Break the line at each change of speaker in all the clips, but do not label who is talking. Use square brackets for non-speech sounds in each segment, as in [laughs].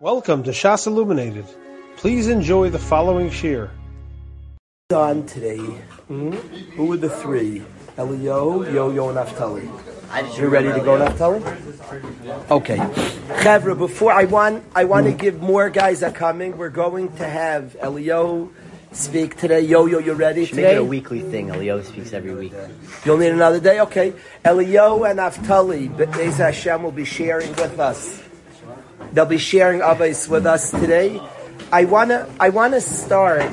Welcome to Shas Illuminated. Please enjoy the following shir.
On today, hmm? who were the three? Elio, Yo-Yo, and Naftali. You ready to go, Naftali? Okay, Chevra. Before I want, I want to give more guys are coming. We're going to have Elio speak today. Yo-Yo, you ready
Should
today?
make it a weekly thing. Elio speaks every week.
You'll need another day? Okay. Elio and Naftali, Be'ez Hashem will be sharing with us. They'll be sharing Avos with us today. I wanna, I wanna start.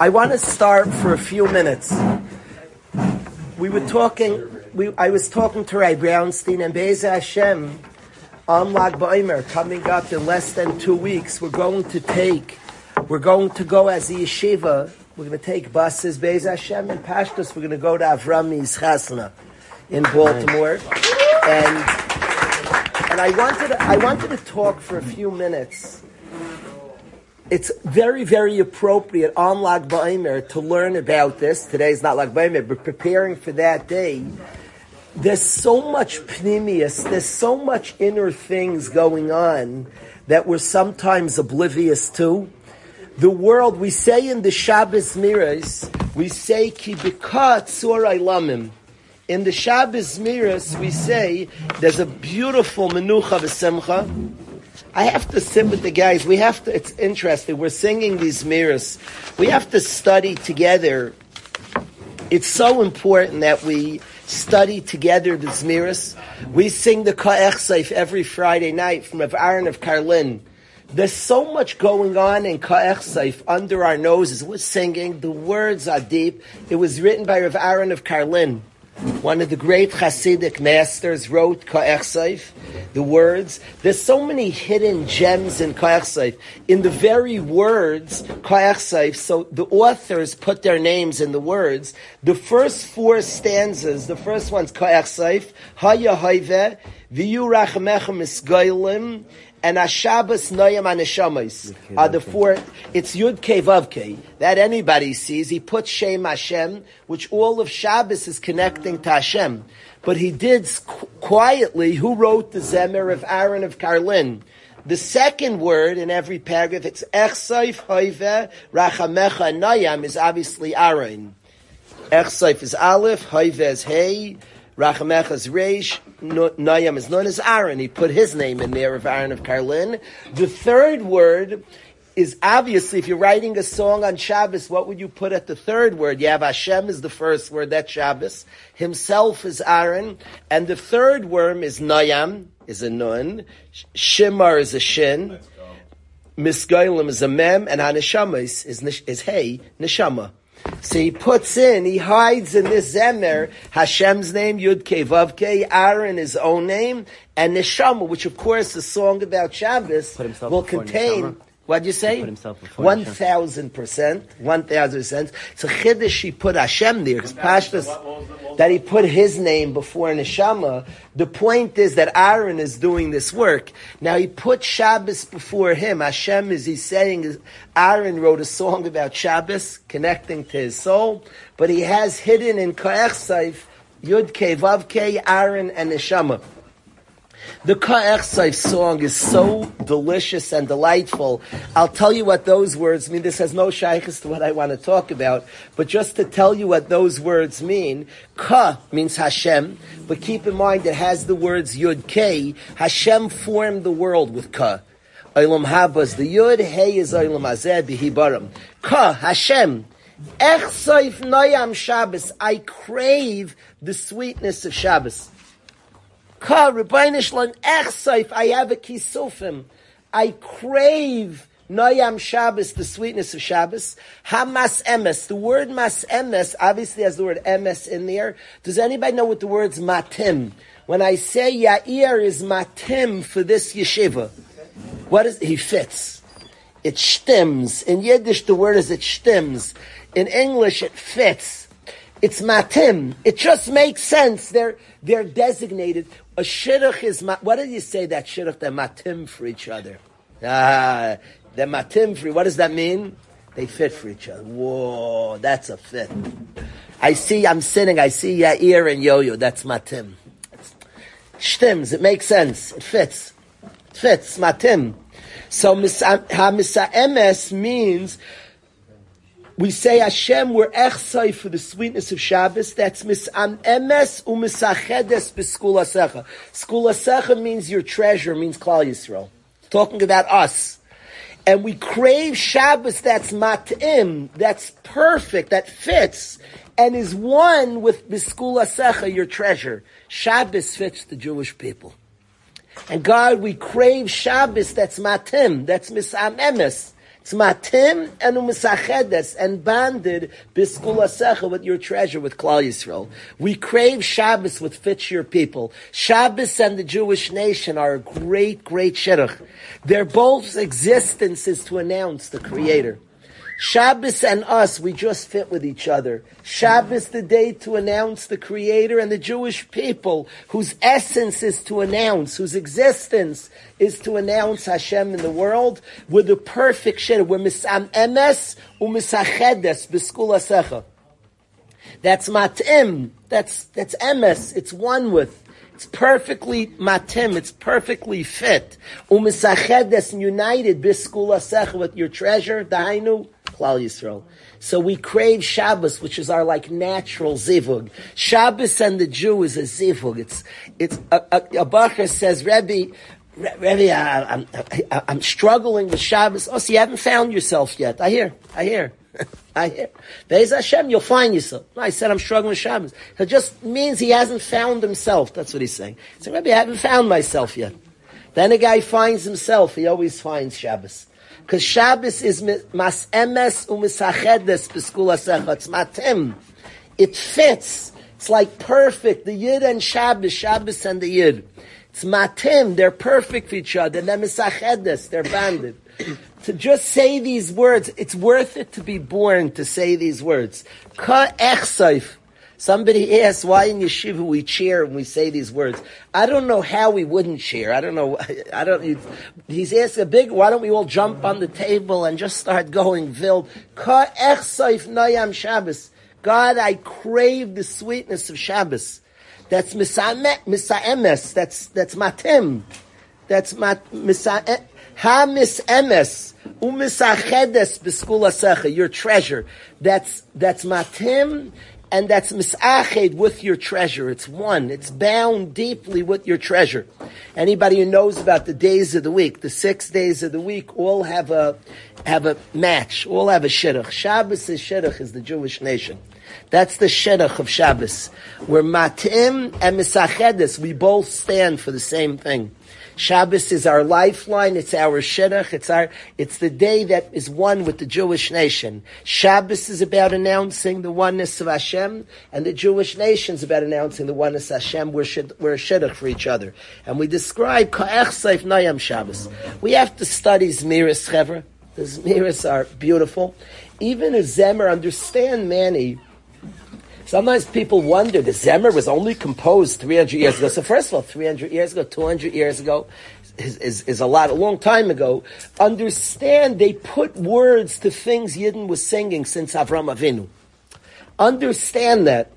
I wanna start for a few minutes. We were talking, we, I was talking to Ray Brownstein and Be'ez Hashem on Lag Ba'omer coming up in less than two weeks. We're going to take, we're going to go as a yeshiva. We're going to take buses, Be'ez Hashem and Pashtus. We're going to go to Avrami's Chasna in Baltimore, and and I wanted I wanted to talk for a few minutes. It's very very appropriate on Lag Ba'omer to learn about this. Today's not Lag Ba'omer, but preparing for that day. There's so much pneumius, there's so much inner things going on that we're sometimes oblivious to. The world, we say in the Shabbos mirrors, we say, Ki b'ka lamim. In the Shabbos Miras, we say, there's a beautiful menucha v'simcha. I have to sit with the guys. We have to, it's interesting. We're singing these miras. We have to study together. It's so important that we study together the Zmiris. We sing the Ka'ech Seif every Friday night from Rav Aaron of Karlin. There's so much going on in Ka'ech Seif under our noses. We're singing. The words are deep. It was written by Rav Aaron of Karlin. One of the great Hasidic masters wrote Ka'ech Seif, the words. There's so many hidden gems in Ka'ech Seif. In the very words, Ka'ech Seif, so the authors put their names in the words. The first four stanzas, the first one's Ka'ech Seif, Haya Haive, Viyu Rachamecha Misgailim, and Ashabas Noyam Aneshamas are the four. It's Yud Kei Vav Kei that anybody sees. He puts Shem Hashem, which all of Shabbos is connecting to Hashem. But he did qu- quietly. Who wrote the Zemer of Aaron of Karlin? The second word in every paragraph, it's Echsaif Hoive Rachamecha Noyam is obviously Aaron. Echsaif is Aleph, Hoive is Hey. Rachamecha is Reish, Nayam is known as Aaron. He put his name in there of Aaron of Karlin. The third word is obviously, if you're writing a song on Shabbos, what would you put at the third word? You have Hashem is the first word, that's Shabbos. Himself is Aaron. And the third worm is Nayam, is a nun. Shimar is a shin. Misgailim is a mem. And Haneshama is, is, is hey, Neshama. So he puts in, he hides in this Zemer Hashem's name, Yud Kei Vav Kei, Aaron his own name, and Neshama, which of course the song about Shabbos will contain.
Neshama.
What'd you say?
Put himself before
One
Hashem.
thousand percent, one thousand percent. So Chiddush he put Hashem there because Pashtus that he put his name before Neshama. The point is that Aaron is doing this work. Now he put Shabbos before him. Hashem is he's saying is Aaron wrote a song about Shabbos connecting to his soul, but he has hidden in Ka'ech Saif Yud Kei Vav Kei Aaron and Neshama. The Ka'ech song is so delicious and delightful. I'll tell you what those words mean. This has no shaykhs to what I want to talk about, but just to tell you what those words mean. Ka means Hashem, but keep in mind it has the words Yud Kei. Hashem formed the world with Ka. Olam Haba is the Yud, Hey is Olam Hazeh, Bihi Baram. Ka, Hashem. Ech Saif Noyam Shabbos. I crave the sweetness of Shabbos. Ka Rebbeinu Shalom Echsaif, I have a kisufim. I crave Noyam Shabbos, the sweetness of Shabbos. Hamas emes. The word mas emes obviously has the word emes in there. Does anybody know what the word's matim? When I say Yair is matim for this yeshiva, what is he fits? It stems. In Yiddish, the word is it stems. In English, it fits. It's matim. It just makes sense. They're they're designated. A shidduch is ma- what did you say that shidduch? They're matim for each other. Ah, they're matim for. What does that mean? They fit for each other. Whoa, that's a fit. I see. I'm sitting. I see Yair and Yo-Yo. That's matim. Shtims, it makes sense. It fits. It fits, matim. So ha-misa means we say Hashem, we're echsai for the sweetness of Shabbos. That's misam emes umisachedes b'skul asecha. Skul asecha means your treasure, means Klal Yisrael. talking about us. And we crave Shabbos that's matim, that's perfect, that fits, and is one with b'skul asecha, your treasure. Shabbos fits the Jewish people. And God, we crave Shabbos that's matim, that's misam emes. It's matim and umisachedes and banded biskulasecha with your treasure with Klal Yisrael. We crave Shabbos with fits your people. Shabbos and the Jewish nation are a great, great shidduch. Their both existence is to announce the Creator. Shabbos and us, we just fit with each other. Shabbos, the day to announce the Creator and the Jewish people, whose essence is to announce, whose existence is to announce Hashem in the world. We're the perfect shidduch. We're misam emes umisachedes b'skul asecha. That's matim. That's that's emes. It's one with. It's perfectly matim. It's perfectly fit. Umisachedes united biskul asecha with your treasure. Dainu Klal Yisrael. So we crave Shabbos, which is our like natural zivug. Shabbos and the Jew is a zivug. It's it's a, a, a Bacher says, Rebbe, Rebbe, I, I'm, I, I'm struggling with Shabbos. Oh, so you haven't found yourself yet. I hear, I hear. [laughs] I hear. Be'ez Hashem, you'll find yourself. I said I'm struggling with Shabbos. It just means he hasn't found himself. That's what he's saying. He said, Rebbe, I haven't found myself yet. Then a guy finds himself. He always finds Shabbos. Because Shabbos is mas emes umisachedes b'skul asecha. It's matim. It fits. It's like perfect. The Yid and Shabbos, Shabbos and the Yid. It's matim. They're perfect for each other. They're misachedes. They're banded. [clears throat] to just say these words, it's worth it to be born to say these words. Ka echsaif. Somebody asked why in yeshiva we cheer when we say these words. I don't know how we wouldn't cheer. I don't know. [laughs] I don't. He's asked a big. Why don't we all jump on the table and just start going vild? God, I crave the sweetness of Shabbos. That's misaemes. That's that's matim. That's mat misa eh, ha misemes umisachedes b'skul Your treasure. That's that's matim and that's misached with your treasure. It's one. It's bound deeply with your treasure. Anybody who knows about the days of the week, the six days of the week, all have a have a match. All have a shidduch. Shabbos is shidduch is the Jewish nation. That's the shidduch of Shabbos. Where matim and misachedes, we both stand for the same thing. Shabbos is our lifeline. It's our shidduch. It's our, it's the day that is one with the Jewish nation. Shabbos is about announcing the oneness of Hashem, and the Jewish nation is about announcing the oneness of Hashem. We're, we're a shidduch for each other. And we describe Ka'ech Seif Nayam Shabbos. We have to study Zmiris Chevra. The Zmiris are beautiful. Even a Zemer, understand Manny, Sometimes people wonder, the Zemer was only composed 300 years ago. So first of all, 300 years ago, 200 years ago, is, is, is, a lot, a long time ago. Understand, they put words to things Yidden was singing since Avram Avinu. Understand that.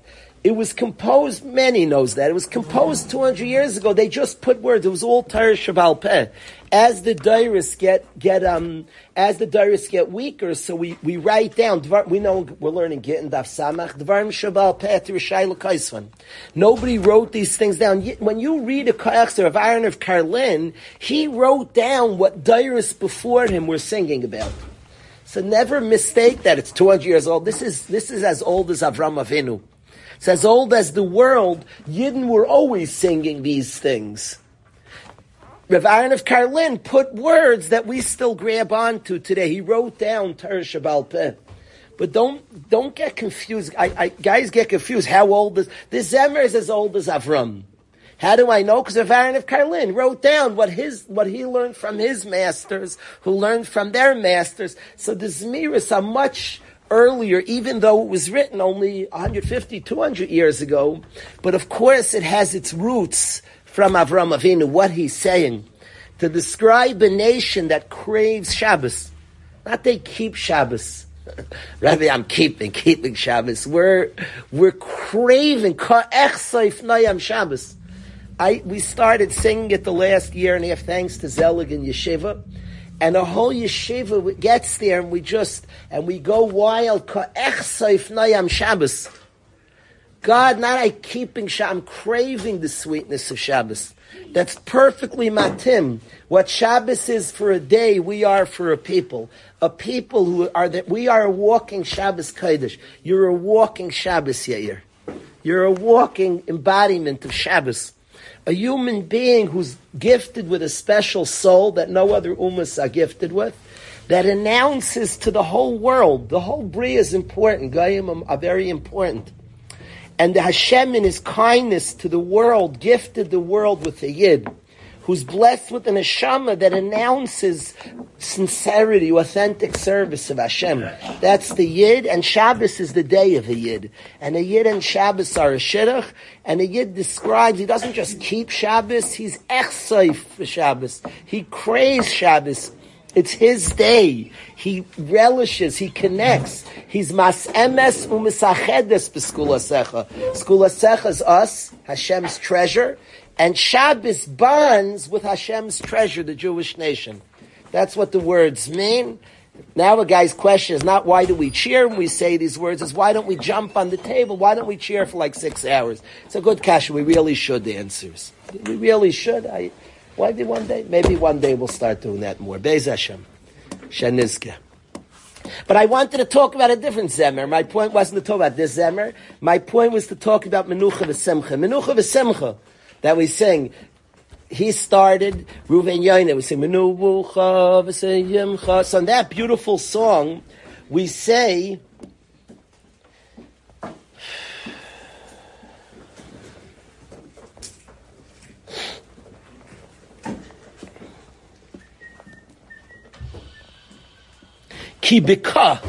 It was composed, many knows that. It was composed 200 years ago. They just put words. It was all Torah Shabal Peh. As the diarists get, get, um, as the diarists get weaker, so we, we write down, we know we're learning Gittin Daf Samach, Dvarim Shabal Peh Tirishai L'Kaisvan. Nobody wrote these things down. When you read a Kayachzer of Aaron of Karlin, he wrote down what diarists before him were singing about. So never mistake that it's 200 years old. This is, this is as old as Avram Avinu. It's as old as the world. Yidden were always singing these things. Rav Aaron of Karlin put words that we still grab onto today. He wrote down Peh. But don't don't get confused. I, I, guys get confused. How old is this? Zemer is as old as Avram. How do I know? Because Rav Aaron of Karlin wrote down what his what he learned from his masters, who learned from their masters. So the Zmiris are much earlier, even though it was written only 150, 200 years ago. But of course, it has its roots from Avram Avinu, what he's saying. To describe a nation that craves Shabbos. Not they keep Shabbos. [laughs] Rabbi, I'm keeping, keeping Shabbos. We're, we're craving, Shabbos. I we started singing it the last year and a half thanks to Zelig and Yeshiva. And the whole yeshiva gets there and we just, and we go wild. Nayam Shabbos. God, not I keeping Shabbos, I'm craving the sweetness of Shabbos. That's perfectly matim. What Shabbos is for a day, we are for a people. A people who are that we are a walking Shabbos Kodesh. You're a walking Shabbos Yair. You're a walking embodiment of Shabbos. A human being who's gifted with a special soul that no other ummas are gifted with, that announces to the whole world, the whole Bria is important, Goyim are very important. And the Hashem in his kindness to the world gifted the world with a Yid who's blessed with an neshama that announces sincerity, authentic service of Hashem. That's the Yid, and Shabbos is the day of the Yid. And a Yid and Shabbos are a shidduch, and a Yid describes, he doesn't just keep Shabbos, he's echsaif for Shabbos. He craves Shabbos. It's his day. He relishes, he connects. He's mas emes umisachedes b'skulasecha. Skulasecha is us, Hashem's treasure, and Shabbos bonds with Hashem's treasure, the Jewish nation. That's what the words mean. Now a guy's question is not why do we cheer when we say these words, is why don't we jump on the table? Why don't we cheer for like six hours? It's a good question. We really should, the answers. We really should. I, why did one day? Maybe one day we'll start doing that more. Bez Hashem. Shenizke. But I wanted to talk about a different Zemer. My point wasn't to talk about this Zemer. My point was to talk about Menucha v'Simcha. Menucha v'Simcha that we sing. He started Ruven Yaina. We sing v'Simcha. So on that beautiful song, we say. Kibika.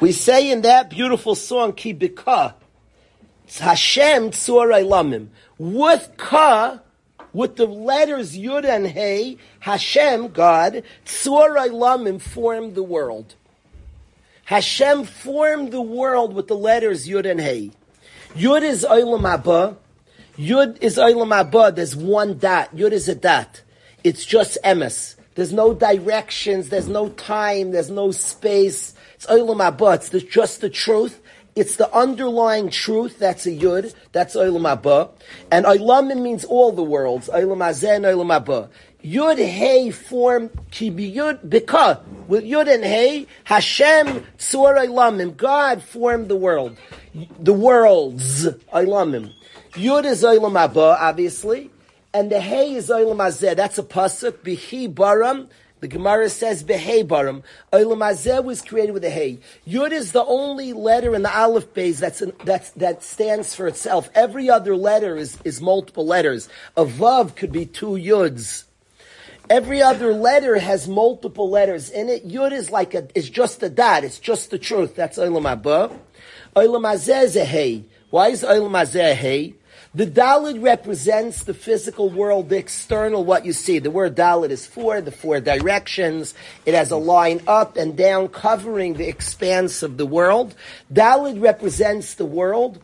We say in that beautiful song, Ki Hashem tzur lamim with ka, with the letters Yud and Hey, Hashem, God, Tzor Lamim formed the world. Hashem formed the world with the letters Yud and Hey. Yud is Olam Abba. Yud is Olam Abba. There's one dot. Yud is a dot. It's just emes. There's no directions. There's no time. There's no space. It's Olam Abba. It's just the truth. It's the underlying truth. That's a yud. That's olam haba. And olamim means all the worlds. Olam hazeh and olam. Yud hey form ki yud bika with yud and hey Hashem tzur olamim. God formed the world, the worlds olamim. Yud is olam obviously, and the hey is olam hazeh. That's a pasuk. Bihi baram the Gemara says Behei Baram. Olam was created with a Hey. Yud is the only letter in the Aleph Beis that's, an, that's that stands for itself. Every other letter is, is multiple letters. A Vav could be two Yuds. Every other letter has multiple letters in it. Yud is like a, is just a dot. It's just the truth. That's Olam Haba. Olam is a Hey. Why is Olam a Hey? The Dalit represents the physical world, the external, what you see. The word Dalit is four, the four directions. It has a line up and down covering the expanse of the world. Dalit represents the world,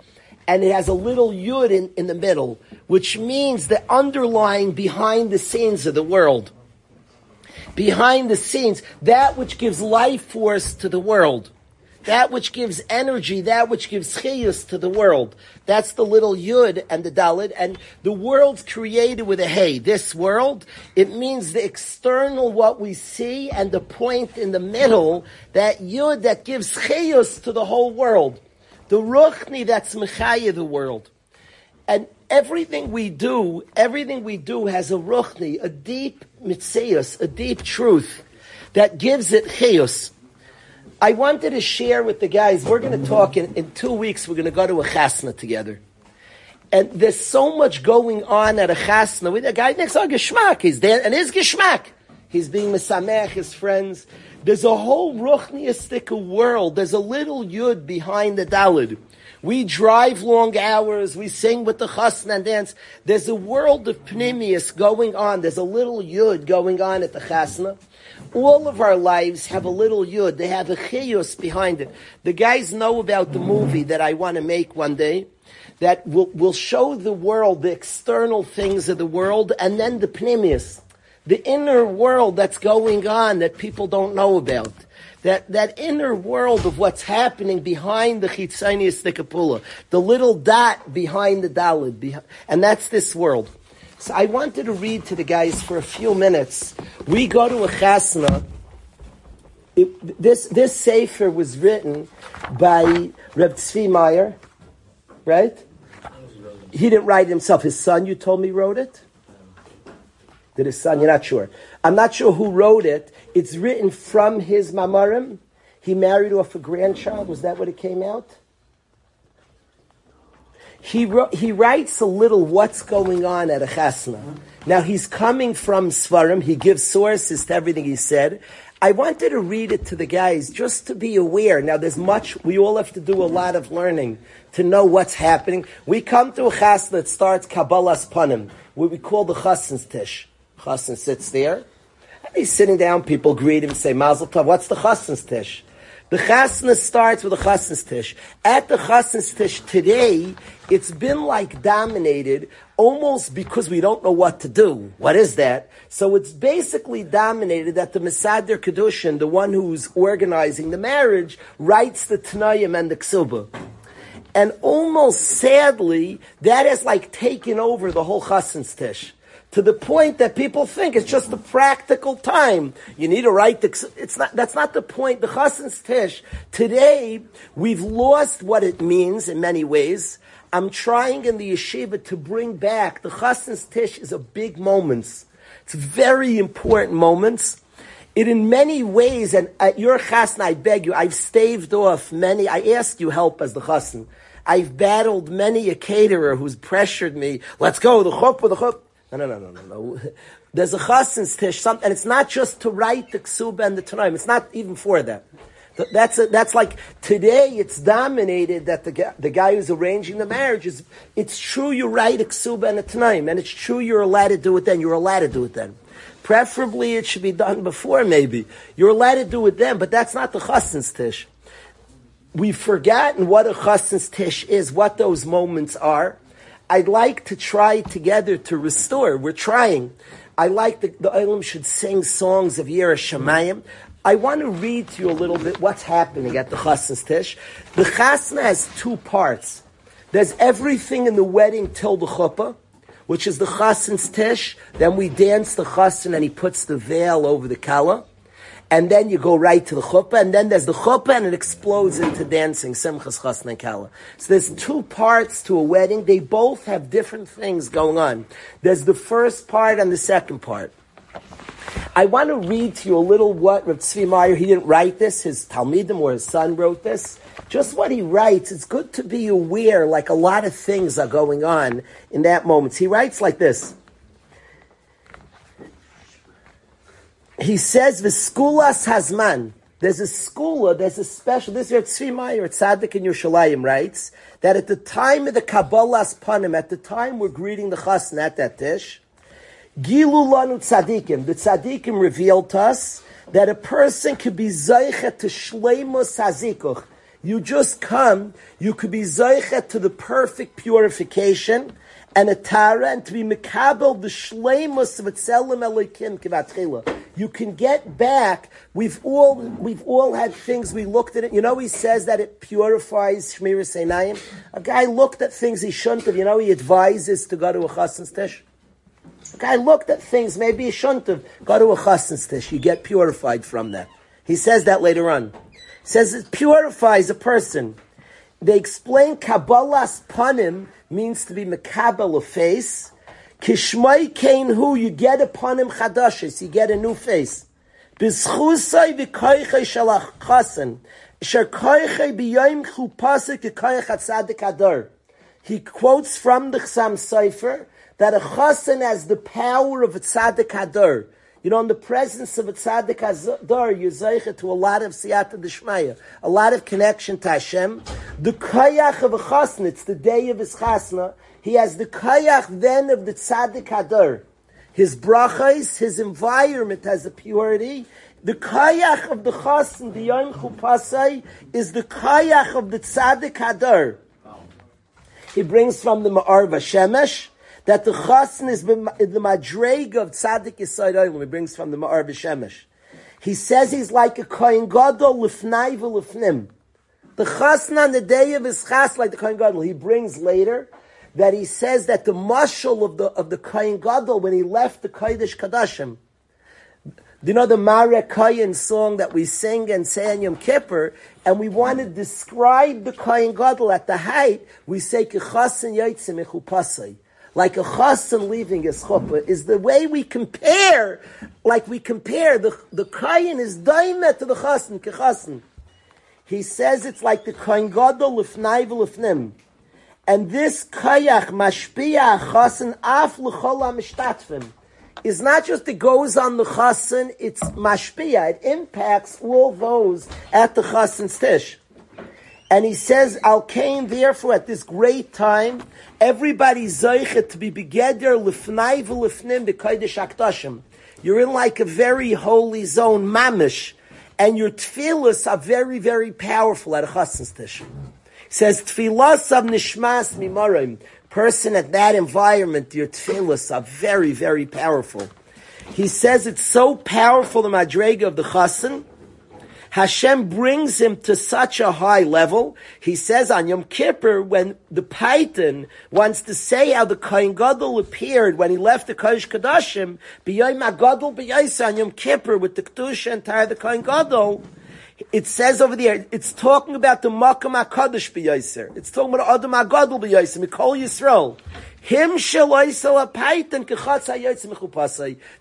and it has a little yud in, in the middle, which means the underlying behind the scenes of the world. Behind the scenes, that which gives life force to the world that which gives energy, that which gives chiyus to the world. That's the little yud and the dalit, and the world's created with a hey. This world, it means the external, what we see, and the point in the middle, that yud that gives chiyus to the whole world. The ruchni that's mechaya the world. And everything we do, everything we do has a ruchni, a deep mitzias, a deep truth that gives it chiyus. I wanted to share with the guys, we're going to talk in, in two weeks, we're going to go to a chasna together. And there's so much going on at a chasna. With a guy next door, Geshmak, he's there, and his Geshmak. He's being Mesamech, his friends. There's a whole ruchniistic world. There's a little yud behind the dalid. We drive long hours. We sing with the chasna and dance. There's a world of pnimius going on. There's a little yud going on at the chasna. All of our lives have a little yud. They have a chiyus behind it. The guys know about the movie that I want to make one day. that will, will show the world the external things of the world and then the pneumius, the inner world that's going on that people don't know about. That, that inner world of what's happening behind the chitzanius nikapula, the little dot behind the dalid, and that's this world. So I wanted to read to the guys for a few minutes. We go to a chasna. It, this this sefer was written by Reb Tzvi Meyer, right? He didn't write it himself. His son, you told me, wrote it. Did his son? You're not sure. I'm not sure who wrote it. It's written from his mamarim. He married off a grandchild. Was that what it came out? He, he writes a little what's going on at a chasna. Now he's coming from Svarim. He gives sources to everything he said. I wanted to read it to the guys just to be aware. Now there's much, we all have to do a lot of learning to know what's happening. We come to a chasna that starts Kabbalas Panim, what we call the chasn's tish. Chassan sits there. And he's sitting down, people greet him, say, Mazel Tov, what's the chasn's tish? The chasna starts with the chasnas tish. At the chasnas tish today, it's been like dominated almost because we don't know what to do. What is that? So it's basically dominated that the Mesader Kedushin, the one who's organizing the marriage, writes the Tanayim and the Ksuba. And almost sadly, that has like taken over the whole chasnas tish to the point that people think it's just a practical time. You need to write the, it's not, that's not the point. The Chassan's Tish, today, we've lost what it means in many ways. I'm trying in the yeshiva to bring back, the Chassan's Tish is a big moment. It's very important moments. It in many ways, and at your chassan, I beg you, I've staved off many, I ask you help as the chassan. I've battled many a caterer who's pressured me, let's go, the chuppah, the chuppah. No, no, no, no, no, no. There's a chassan's tish, and it's not just to write the ksuba and the tanaim. It's not even for that. That's a, that's like today. It's dominated that the the guy who's arranging the marriage is. It's true you write a ksuba and a tanaim, and it's true you're allowed to do it then. You're allowed to do it then. Preferably, it should be done before. Maybe you're allowed to do it then, but that's not the chassan's tish. We've forgotten what a chassan's tish is, what those moments are. I'd like to try together to restore. We're trying. I like the, the Olam should sing songs of Yera Shemayim. I want to read to you a little bit what's happening at the Chasnas Tish. The Chasna has two parts. There's everything in the wedding till the chuppah, which is the Chasnas Tish. Then we dance the Chasan and he puts the veil over the Kala and then you go right to the chuppah, and then there's the chuppah, and it explodes into dancing, simchas chasna and kala. So there's two parts to a wedding. They both have different things going on. There's the first part and the second part. I want to read to you a little what Rav Tzvi Meyer, he didn't write this, his Talmidim or his son wrote this. Just what he writes, it's good to be aware, like a lot of things are going on in that moment. He writes like this. he says the skulas hazman. There's a skula, there's a special, this is Tzvi Meyer, Tzaddik in Yerushalayim writes, that at the time of the Kabbalas panim, at the time we're greeting the chasna at that dish, Gilu lanu tzaddikim, the tzaddikim revealed to us that a person could be zeichet to shleimus hazikuch. You just come, you could be zeichet to the perfect purification, and a tara, and to be mekabel the shleimus of etzelim elikim kivatchila. You can get back. We've all we've all had things we looked at it. You know, he says that it purifies shmiras einayim. A guy looked at things he shouldn't have. You know, he advises to go to a chassan's tish. A guy looked at things maybe he shouldn't have. Go to a chassan's tish. You get purified from that. He says that later on. He says it purifies a person. They explain Kabbalas panim means to be mekabel a face. Kishmai kain hu, you get upon him chadashes, you get a new face. Bizchusai v'koichai shalach. Sher koichai chupasik. He quotes from the Chasam Sofer that a chasen has the power of a tzaddik hadar. You know, in the presence of a tzaddik hadar, you're to a lot of siyata d'shmaya, a lot of connection to Hashem. The kayach of a chasna, it's the day of his chasna, he has the kayach then of the tzaddik hadar. His brachas, his environment has a purity. The kayach of the chasn, the yom chupasai, is the kayach of the tzaddik hadar. he brings from the Maor VaShemesh, that the chassan is the madreg of tzaddik Yisrael oh, Olam. He brings from the Maor VaShemesh. He says he's like a kohen gadol lifnai v'lifnim. The chasna on the day of his chas, like the kohen gadol, he brings later that he says that the mashal of the of the kohen gadol when he left the kodesh kadashim. Do you know the Mara Kayan song that we sing and say on Yom Kippur, and we want to describe the Kayan Gadol at the height, we say, Kechasen Yaitzim Echupasai like a chassan leaving his chuppah, is the way we compare, like we compare the the kayin is daimet to the chassan kechassan. He says it's like the kain gadol lefnai v'lefnim. And this kayach mashpia chassan af l'chol mishtatfim is not just it goes on the chassan, it's mashpia. It impacts all those at the chassan's tish. And he says, Al Kain, therefore, at this great time, everybody zeichet to be begeder lifnai v'lifnim b'kodesh akdashim. You're in like a very holy zone, mamish, and your tefillahs are very, very powerful at a chassan's tish. Says, tefillas of nishmas mimarim. Person at that environment, your tefillahs are very, very powerful. He says it's so powerful, the madrega of the chassan, Hashem brings him to such a high level. He says on Yom Kippur, when the Paytan wants to say how the Kohen Gadol appeared when he left the Kodesh Kadashim, B'yoyim HaGadol B'yaysa on Yom Kippur with the Kedusha and Tara the Kohen Gadol, it says over there, it's talking about the Makam HaKadosh B'yayser. It's talking about Adam HaGadol B'yayser, Mikol Yisrael. Him shaloisel a paytan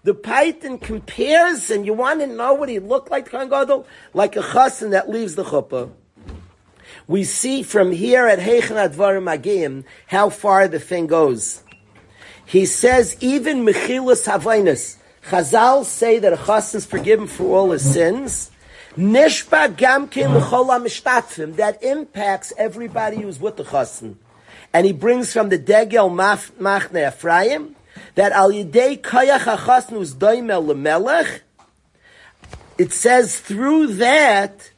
The paytan compares, and you want to know what he looked like, Gadol? Like a chassan that leaves the chuppah. We see from here at Heichen Advarim Agim how far the thing goes. He says even Mechilas Havainas. Chazal say that a chassan is forgiven for all his sins. Nishba Gamkin L'chol That impacts everybody who's with the chassan and he brings from the Degel Machne Ephraim that Al Yidei Kayach HaChasnus Doimel Lemelech. It says through that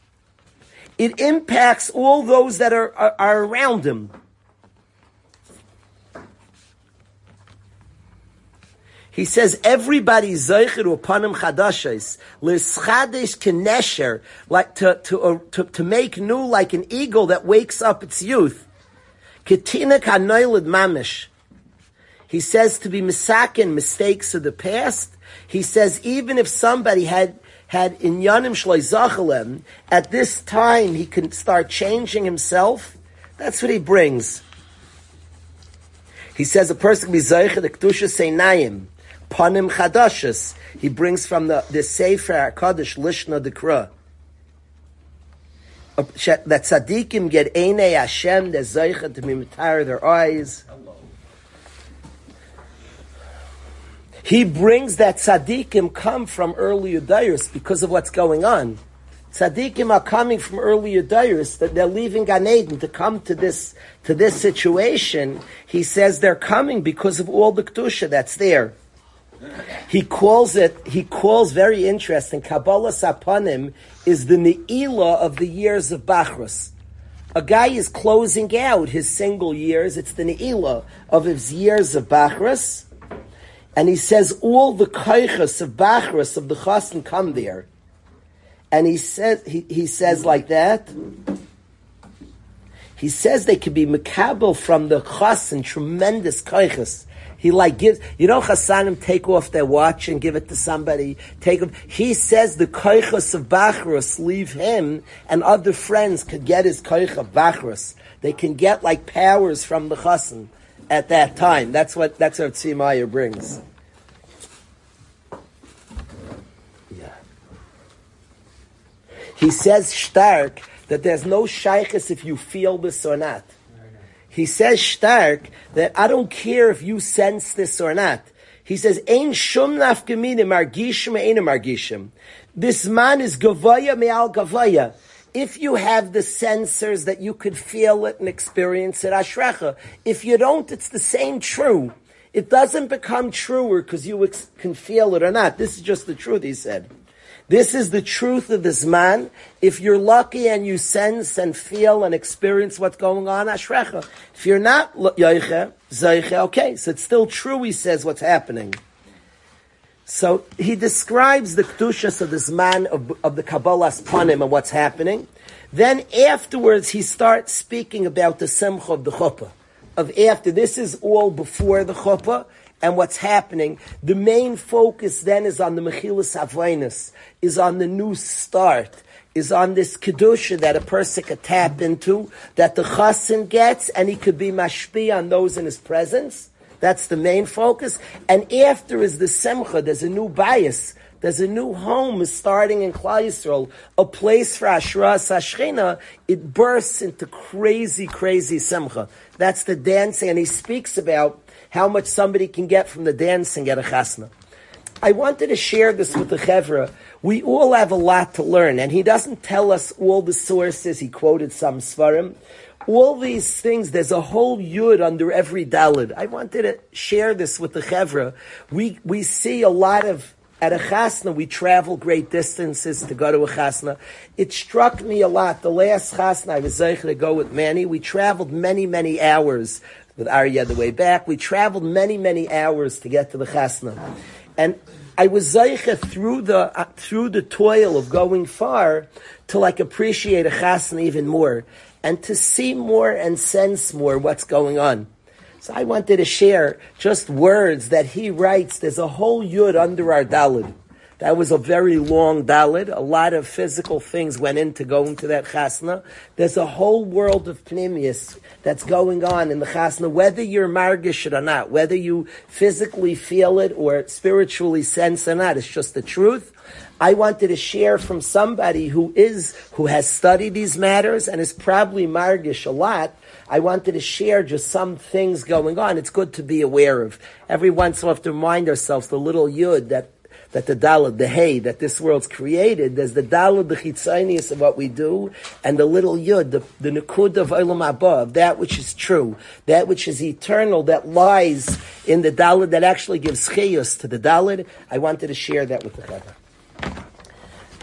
it impacts all those that are, are, are around him. He says everybody's zeicher upanim chadashis l'schadesh kenesher, like to to, uh, to to make new like an eagle that wakes up its youth. Ketina kanoilid mamish. He says to be misakin mistakes of the past. He says even if somebody had had inyanim shloizachalem, at this time he can start changing himself. That's what he brings. He says a person can be zeicha the kedusha seinayim, panim chadashas. He brings from the the sefer Hakadosh lishna dekra that tzaddikim get Eine Hashem, they're zeicha to retire their eyes. He brings that tzaddikim come from early Yudairis because of what's going on. Tzaddikim are coming from early Yudairis, that they're leaving Gan Eden to come to this, to this situation. He says they're coming because of all the Kedusha that's there. He calls it, he calls very interesting, Kabbalas Panim is the Ne'ilah of the years of Bachrus. A guy is closing out his single years, it's the Ne'ilah of his years of Bachrus, and he says all the Kaichas of Bachrus, of the Chassan, come there. And he says, he, he says like that, he says they could be makabel from the Chassan, tremendous Kaichas. He like gives, you know, Chassanim take off their watch and give it to somebody. Take them. He says the koichos of Bachrus leave him, and other friends could get his koich of Bachrus. They can get like powers from the Chassan at that time. That's what that's what Tzvi Meyer brings. Yeah. He says stark that there's no shaykhis if you feel this or not. He says stark that I don't care if you sense this or not. He says, Ein shum margishim ein margishim. This man is gavaya me'al gavaya. If you have the sensors that you could feel it and experience it, ashrecha. If you don't, it's the same true. It doesn't become truer because you ex- can feel it or not. This is just the truth, he said. This is the truth of this man. If you're lucky and you sense and feel and experience what's going on, ashrecha. If you're not okay, so it's still true, he says, what's happening. So he describes the kedushas of this man of, of the Kabbalas panim and what's happening. Then afterwards, he starts speaking about the simcha of the chuppah. Of after, this is all before the chuppah, and what's happening. The main focus then is on the Mechilas Havainas, is on the new start, is on this Kedusha that a person could tap into, that the Chassan gets, and he could be mashpi on those in his presence. That's the main focus. And after is the Simcha, there's a new bias. There's a new home starting in Klal Yisrael, a place for Ashra Sashchina. It bursts into crazy, crazy Simcha. That's the dancing, and he speaks about how much somebody can get from the dancing at a chasna. I wanted to share this with the chevra. We all have a lot to learn, and he doesn't tell us all the sources. He quoted some svarim. All these things, there's a whole yud under every dalid. I wanted to share this with the chevra. We we see a lot of at a chasna, we travel great distances to go to a chasna. It struck me a lot. The last chasna I was zeicher to go with Manny, we traveled many, many hours with Arya the way back. We traveled many, many hours to get to the chasna. And I was zeicha through the uh, through the toil of going far to like appreciate a chasna even more and to see more and sense more what's going on. So I wanted to share just words that he writes. There's a whole yud under our dalid. That was a very long dalid. A lot of physical things went into going to that chasna. There's a whole world of pneumius that's going on in the chasna, whether you're margish or not, whether you physically feel it or spiritually sense or not. It's just the truth. I wanted to share from somebody who is, who has studied these matters and is probably margish a lot. I wanted to share just some things going on. It's good to be aware of. Every once in a while, to remind ourselves the little yud that that the dalad, the hay that this world's created, there's the dalad, the chitzonius of what we do, and the little yud, the, the of olam above, that which is true, that which is eternal, that lies in the dalad, that actually gives chiyus to the dalad. I wanted to share that with the chavah.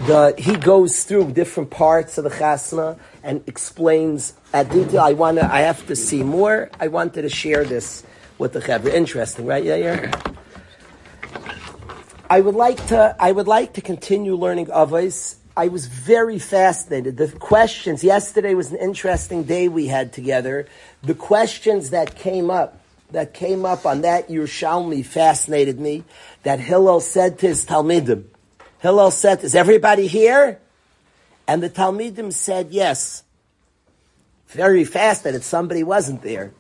The, he goes through different parts of the chasna and explains at detail. I want to, I have to see more. I wanted to share this with the chavra. Interesting, right, Yair? I would like to, I would like to continue learning Avos. I was very fascinated. The questions, yesterday was an interesting day we had together. The questions that came up, that came up on that Yerushalmi fascinated me. That Hillel said to his Talmidim, Hillel said, is everybody here? And the Talmidim said yes. Very fast that somebody wasn't there.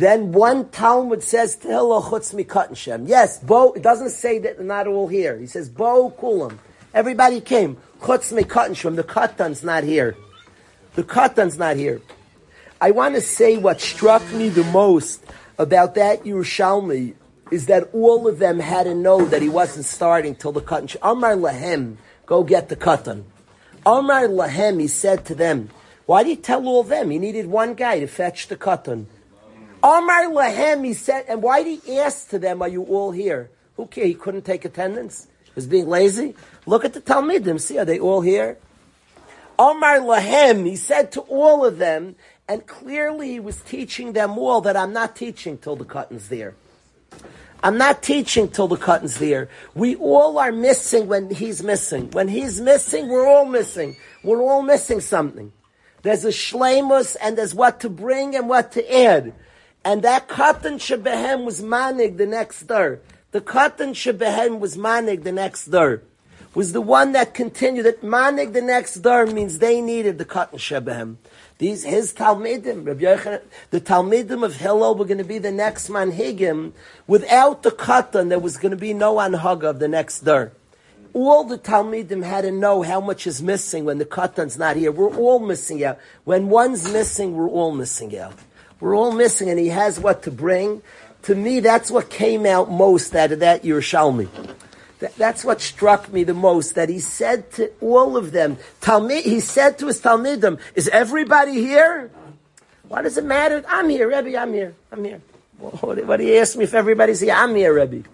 Then one Talmud says Tehillah chutz mikatan shem. Yes, bo. It doesn't say that not all here. He says bo kulam. Everybody came. Chutz mikatan shem. The katan's not here. The katan's not here. I want to say what struck me the most about that Yerushalmi is that all of them had to know that he wasn't starting till the katan. Amar lahem, go get the katan. Amar lahem, he said to them, why did he tell all them? He needed one guy to fetch the katan. Amar Lahem, he said, and why did he ask to them, are you all here? Who cares? He couldn't take attendance? He was being lazy? Look at the Talmidim, see, are they all here? Amar Lahem, he said to all of them, and clearly he was teaching them all that I'm not teaching till the curtain's there. I'm not teaching till the curtain's there. We all are missing when he's missing. When he's missing, we're all missing. We're all missing something. There's a shlemus and there's what to bring and what to add. And that katan shebehem was manig the next door. The katan shebehem was manig the next door. Was the one that continued. That manig the next door means they needed the katan shebehem. These his talmidim, the talmidim of Hillel were going to be the next manhigim. Without the katan, there was going to be no anhaga of the next door. All the talmidim had to know how much is missing when the katan's not here. We're all missing out. When one's missing, we're all missing out. We're all missing, and he has what to bring. To me, that's what came out most out of that Yerushalmi. That, that's what struck me the most, that he said to all of them, Talmid, he said to his Talmidim, is everybody here? Why does it matter? I'm here, Rebbe, I'm here, I'm here. What, do you ask me if everybody's here? I'm here, Rebbe.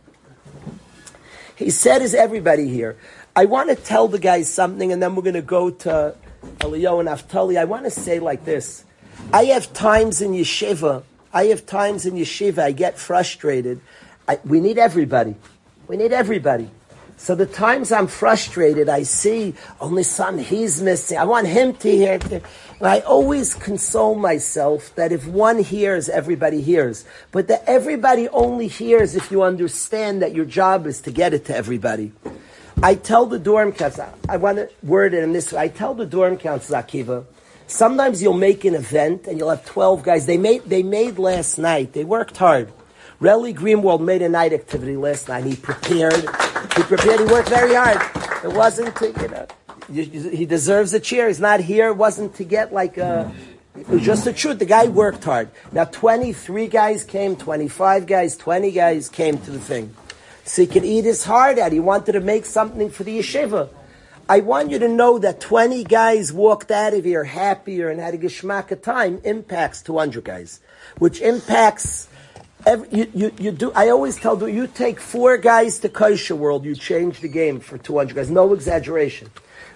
He said, is everybody here? I want to tell the guys something and then we're going to go to Eliyahu and Naftali. I want to say like this. I have times in yeshiva, I have times in yeshiva, I get frustrated. I, we need everybody. We need everybody. So the times I'm frustrated, I see oh, only son he's missing. I want him to hear. And I always console myself that if one hears, everybody hears. But that everybody only hears if you understand that your job is to get it to everybody. I tell the dorm council, I want to word it in this way. I tell the dorm council, Akiva, sometimes you'll make an event and you'll have 12 guys. They made, they made last night. They worked hard. Relly Greenwald made a night activity last night. He prepared. He prepared. He worked very hard. It wasn't to, you know, he deserves a cheer. He's not here. It wasn't to get like a, it was just the truth. The guy worked hard. Now 23 guys came, 25 guys, 20 guys came to the thing. So he could eat his heart out. He wanted to make something for the yeshiva. I want you to know that 20 guys walked out of here happier and had a geschmack time impacts 200 guys, which impacts Every, you, you, you do. I always tell you, you take four guys to kosher world, you change the game for 200 guys. No exaggeration.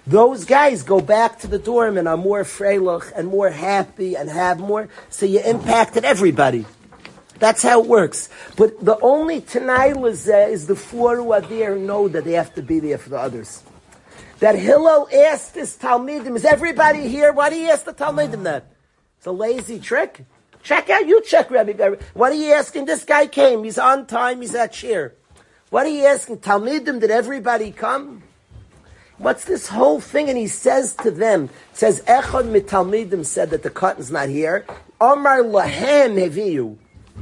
Those guys go back to the dorm and are more freilich and more happy and have more. So you impacted everybody. That's how it works. But the only Tanai uh, is the four who are there know that they have to be there for the others. That Hillel asked this Talmidim, is everybody here? Why do you ask the Talmidim that? It's a lazy trick. Check out, you check, Rabbi. What are you asking? This guy came. He's on time. He's at cheer. What are you asking? Talmidim, did everybody come? What's this whole thing? And he says to them, says, Echad mitalmidim said that the katan's not here. Omar lahem heviyu.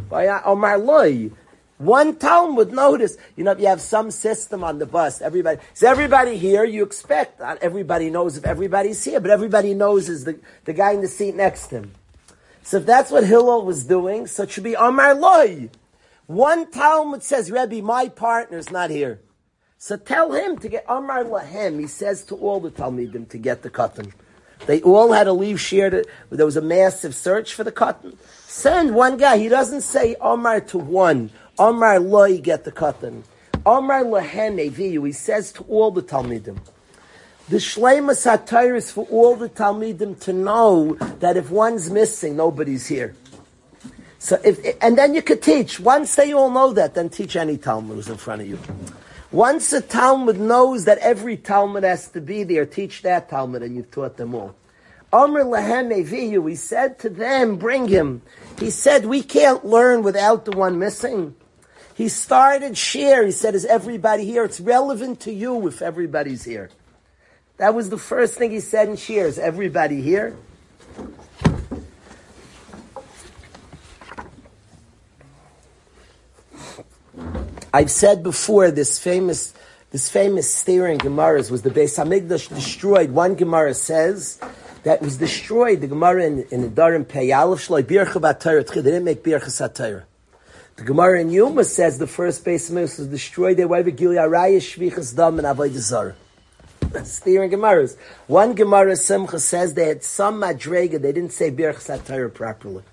Uh, Omar loy. One Talmid, notice, you know, if you have some system on the bus, everybody, is everybody here? You expect, not everybody knows if everybody's here, but everybody knows is the, the guy in the seat next to him. So if that's what Hillel was doing, so it should be Amar Loi. One Talmid says, Rebbe, my partner's not here. So tell him to get Amar Lahem. He says to all the Talmidim to get the katan. They all had to leave Shir. There was a massive search for the katan. Send one guy. He doesn't say Amar to one. Amar Loi, get the katan. Amar Lahem Eviyu. He says to all the Talmidim. The Shleimus HaTorah is for all the Talmidim to know that if one's missing, nobody's here. So if, and then you could teach. Once they all know that, then teach any Talmid who's in front of you. Once a Talmid knows that every Talmid has to be there, teach that Talmid and you've taught them all. Amr Lahem Eviyu, he said to them, bring him. He said, we can't learn without the one missing. He started share. He said, is everybody here? It's relevant to you if everybody's here. That was the first thing he said in Shears. Everybody here? I've said before this famous this famous steering Gemaras was the Beis Hamikdash destroyed. One Gemara says that was destroyed. The Gemara in, in the Darim Pei Aleph Shloi Bircha They didn't make Birchas HaTorah. The Gemara in Yoma says the first Beis Hamikdash was destroyed. They were Gilead Arayah Shvichas Dam and Avodah steering Gemaras. One Gemara Simcha says they had some Madrega, they didn't say Birchas HaTorah properly.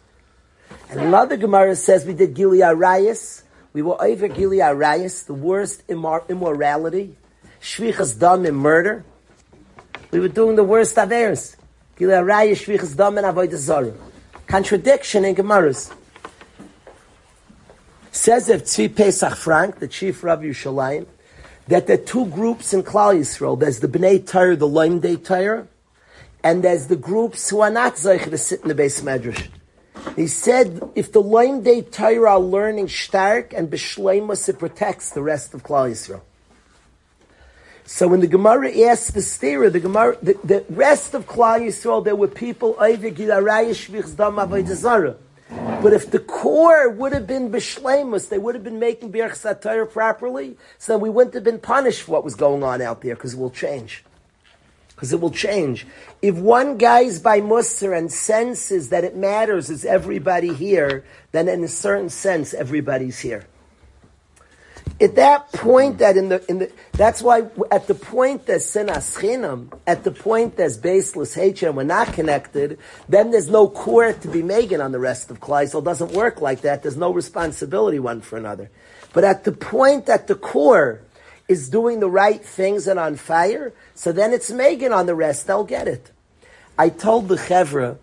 And another Gemara says we did Gilead Rayas, we were over Gilead the worst immor- immorality, Shvichas Dam and murder. We were doing the worst of theirs. Gilead Rayas, Shvichas Dam and Avodah. Contradiction in Gemaras. Says if Tzvi Pesach Frank, the chief Rabbi Yerushalayim, that there are two groups in Klal Yisrael. There's the Bnei Torah, the Lomdei Torah, and there's the groups who are not Zeich to sit in the beis medrash. He said, if the Lomdei Torah are learning stark and Bishleimus, it protects the rest of Klal Yisrael. So when the Gemara asked the stira, the Gemara, the, the rest of Klal Yisrael, there were people, Oivig, Yilarayah, Shvichs, Dam, Avodah but if the core would have been bishlemus, they would have been making Birchas HaTorah properly, so we wouldn't have been punished for what was going on out there, because it will change. Because it will change. If one guy's by Musar and senses that it matters is everybody here, then in a certain sense, everybody's here. At that point, that in the in the that's why at the point there's sinas chinam, at the point there's baseless hatred, and we're not connected, then there's no core to be making on the rest of Klal Yisrael. It doesn't work like that. There's no responsibility one for another. But at the point that the core, is doing the right things and on fire, so then it's Megan on the rest. They'll get it. I told the Chevra,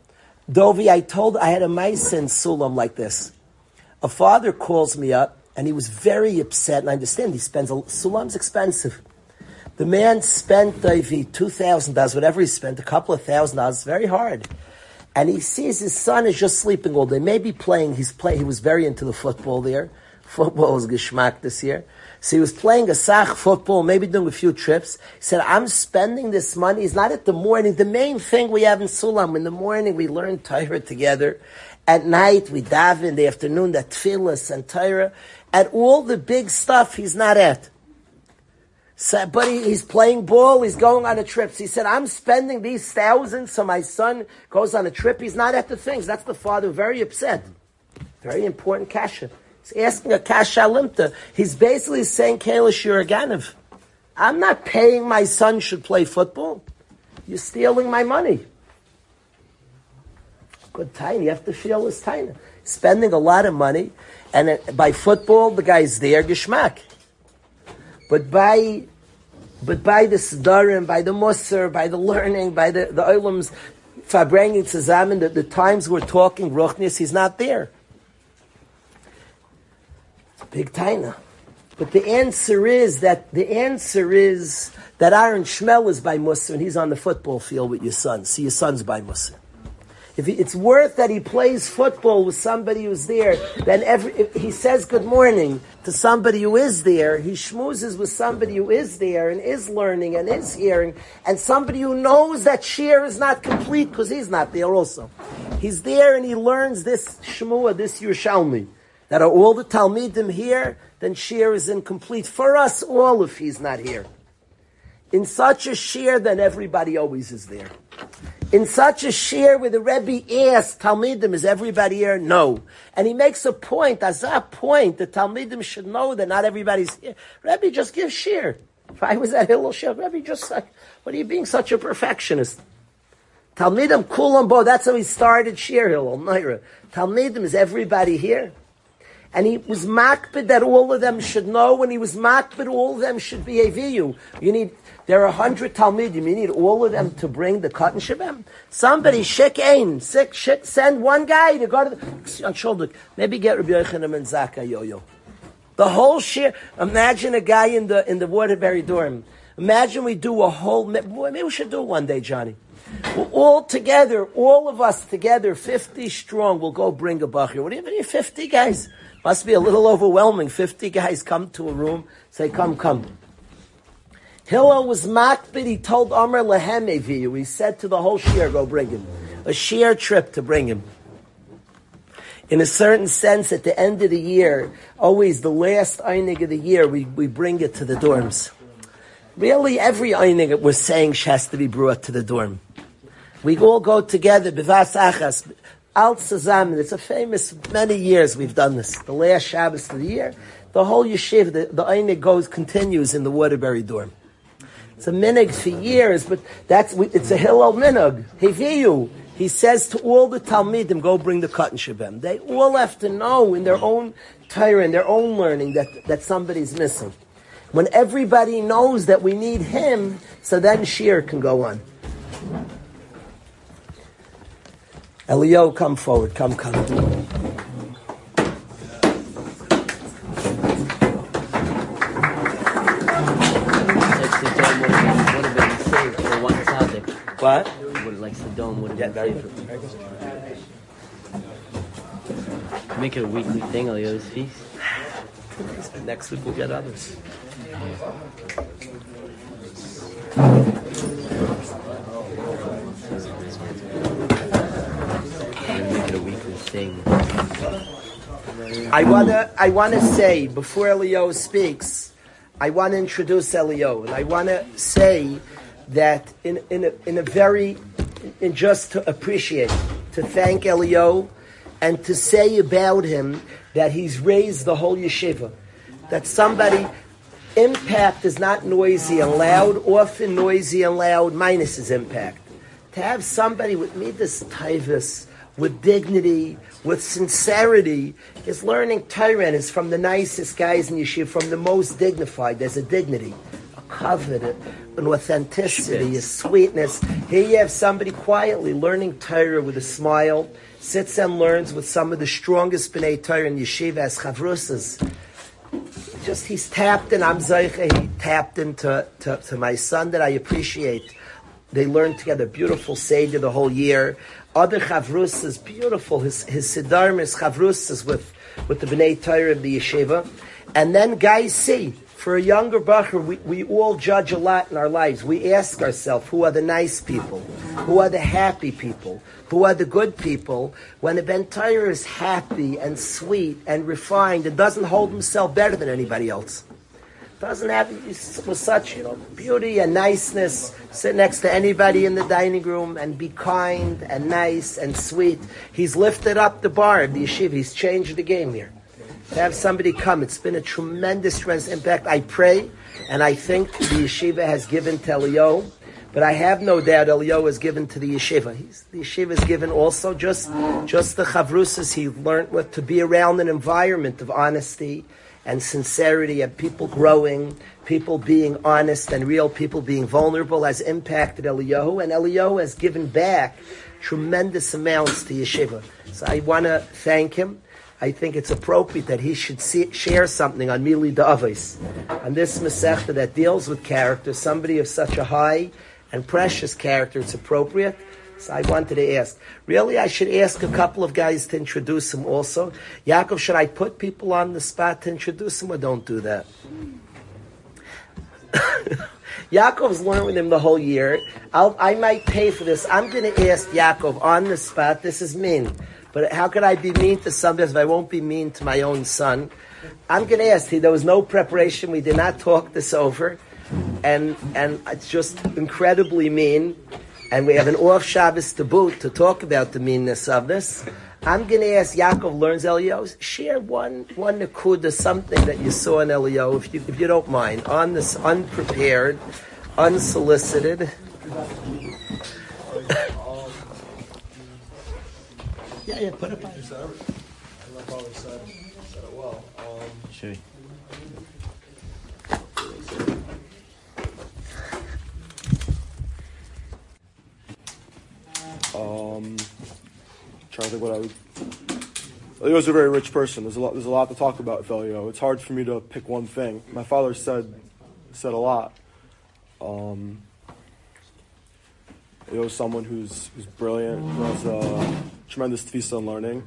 Dovi, I told, I had a mice in Sulam like this. A father calls me up and he was very upset, and I understand he spends, a, Sulam's expensive. The man spent, Dovi, $2,000, whatever he spent, a couple of thousand dollars, very hard. And he sees his son is just sleeping all day, maybe playing, he's play, he was very into the football there. Football was geschmack this year. So he was playing a sach football, maybe doing a few trips. He said, I'm spending this money. It's not at the morning. The main thing we have in Sulam, in the morning we learn Torah together. At night we daven, in the afternoon that tefillas and Torah. At all the big stuff he's not at. So, but he, he's playing ball, he's going on a trip. So he said, I'm spending these thousands so my son goes on a trip. He's not at the things. That's the father very upset. Very important kasha. He's asking a kasha limta. He's basically saying, Kalish, you're a. I'm not paying my son should play football. You're stealing my money. Good time. You have to feel this tiny. Spending a lot of money, and it, by football, the guy's there, geschmack. But by but by the Siddharim, by the Musar, by the learning, by the, the Olam's bringing zusammen, the, the times we're talking Ruchnis, he's not there. Big taina. But the answer is that the answer is that Aaron Shmel is by Musa and he's on the football field with your son. See, your son's by Musa. If it's worth that he plays football with somebody who's there, then every, he says good morning to somebody who is there, he schmoozes with somebody who is there and is learning and is hearing, and somebody who knows that shir is not complete because he's not there also. He's there and he learns this shmua, this Yerushalmi that are all the Talmidim here, then Shir is incomplete for us all if he's not here. In such a Shir, then everybody always is there. In such a Shir where the Rebbe asks, Talmidim, is everybody here? No. And he makes a point, as a point, the Talmidim should know that not everybody's here. Rebbe, just give Shir. [laughs] If I was at Hillel Shir, Rebbe, just like, what are you being such a perfectionist? Talmidim Kulam Bo, that's how he started Shir Hillel, Naira. Talmidim, is everybody here? And he was makbid that all of them should know, and he was makbid all of them should be a viyu. You need, there are a hundred Talmidim, you need all of them to bring the katan shabem. Somebody, shik ein, sick, shik, send one guy to go to the, on shoulder, maybe get Rabbi Yochanan and Zaka yo-yo. The whole share, imagine a guy in the, in the Waterbury dorm. Imagine we do a whole, maybe we should do it one day, Johnny. all together, all of us together, 50 strong, we'll go bring a bachir. What do you mean, 50 guys? Must be a little overwhelming. 50 guys come to a room, say, come, come. Hillel was makbid. He told Amr Lehem. He said to the whole shear, go bring him. A sheer trip to bring him. In a certain sense, at the end of the year, always the last einig of the year, we, we bring it to the dorms. Really, every einig we're saying has to be brought to the dorm. We all go together, bivas achas, Al Sazamin, it's a famous, many years we've done this. The last Shabbos of the year, the whole yeshiva, the, the Einig goes, continues in the Waterbury dorm. It's a minig for years, but that's, it's a Hillel minig. Heviyu. He says to all the Talmidim, go bring the katan shabem. They all have to know in their own Torah, in their own learning, that, that somebody's missing. When everybody knows that we need him, so then Shir can go on. Elio, come forward. Come, come. What?
Would like Sodom would have been saved. Make it a weekly thing, Elio's feast.
Next week we'll get others. I wanna I wanna say before Elio speaks, I want to introduce Elio, and I want to say that in in a, in a very in just to appreciate, to thank Elio, and to say about him that he's raised the whole yeshiva, that somebody impact is not noisy and loud, often noisy and loud minus his impact. To have somebody with me this tivus with dignity, with sincerity, is learning Torah is from the nicest guys in yeshiva, from the most dignified. There's a dignity, a covet, an authenticity, a sweetness. Here you have somebody quietly learning Torah with a smile, sits and learns with some of the strongest B'nai Torah in yeshiva as chavrusas. Just he's tapped in. I'm Zaycha. He tapped into to, to my son that I appreciate. They learned together beautiful Seder the whole year. Other chavrusas, beautiful. His his siddharm is chavrusas with with the Bnei Torah of the yeshiva, and then guys see. For a younger bacher, we, we all judge a lot in our lives. We ask ourselves, who are the nice people? Who are the happy people? Who are the good people? When a Ben Torah is happy and sweet and refined and doesn't hold himself better than anybody else doesn't have such you know beauty and niceness. Sit next to anybody in the dining room and be kind and nice and sweet. He's lifted up the bar of the yeshiva. He's changed the game here. To have somebody come it's been a tremendous tremendous impact I pray and I think the yeshiva has given to Elio but I have no doubt Elio has given to the yeshiva. He's, the yeshiva is given also just just the chavrusas he learned with to be around an environment of honesty and sincerity and people growing, people being honest and real, people being vulnerable has impacted Eliyahu, and Eliyahu has given back tremendous amounts to Yeshiva. So I want to thank him. I think it's appropriate that he should see, share something on Mili Da'avis, on this Masechta that deals with character, somebody of such a high and precious character. It's appropriate. So I wanted to ask. Really, I should ask a couple of guys to introduce him also. Yaakov, should I put people on the spot to introduce him or don't do that? [laughs] Yaakov's learned with him the whole year. I'll, I might pay for this. I'm going to ask Yaakov on the spot. This is mean. But how could I be mean to somebody if I won't be mean to my own son? I'm going to ask. There was no preparation. We did not talk this over. And, and it's just incredibly mean and we have an off Shabbos to boot to talk about the meanness of this. I'm going to ask Yaakov learns Elio, share one one nakuda, something that you saw in Elio, if you if you don't mind, on this unprepared, unsolicited. [coughs] yeah, yeah, put it on. I love how he said, said it well.
Um, sure.
Um, trying to think what I would. Elio's a very rich person. There's a lot. There's a lot to talk about with Elio. It's hard for me to pick one thing. My father said said a lot. Um, Elio's someone who's who's brilliant, who has a tremendous tfisa in learning.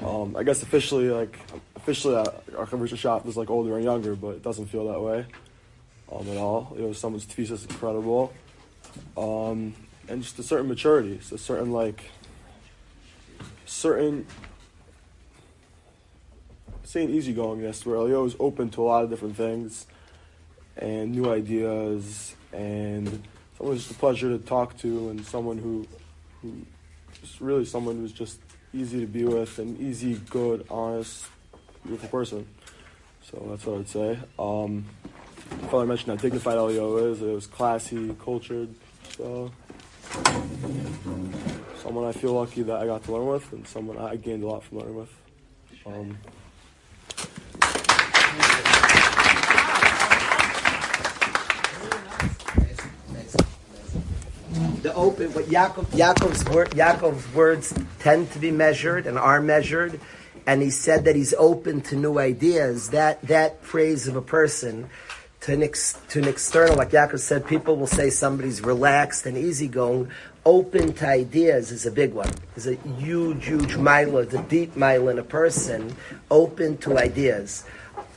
Um, I guess officially, like officially, uh, our chavrusashaft is like older and younger, but it doesn't feel that way um, at all. You know, someone's tfisa is incredible. Um, and just a certain maturity, a certain like certain saying easygoing, yes, where Elio is open to a lot of different things and new ideas and someone just a pleasure to talk to and someone who who just really someone who's just easy to be with and easy, good, honest, beautiful person. So that's what I'd say. Um, probably mentioned how dignified Elio is. It was classy, cultured. So someone I feel lucky that I got to learn with, and someone I gained a lot from learning with. Um,
the open, what Yaakov, Yaakov's, Yaakov's words tend to be measured and are measured, and he said that he's open to new ideas. That that phrase of a person to an, ex, to an external, like Yaakov said, people will say somebody's relaxed and easygoing. Open to ideas is a big one. Is a huge, huge mile, the deep mile in a person. Open to ideas.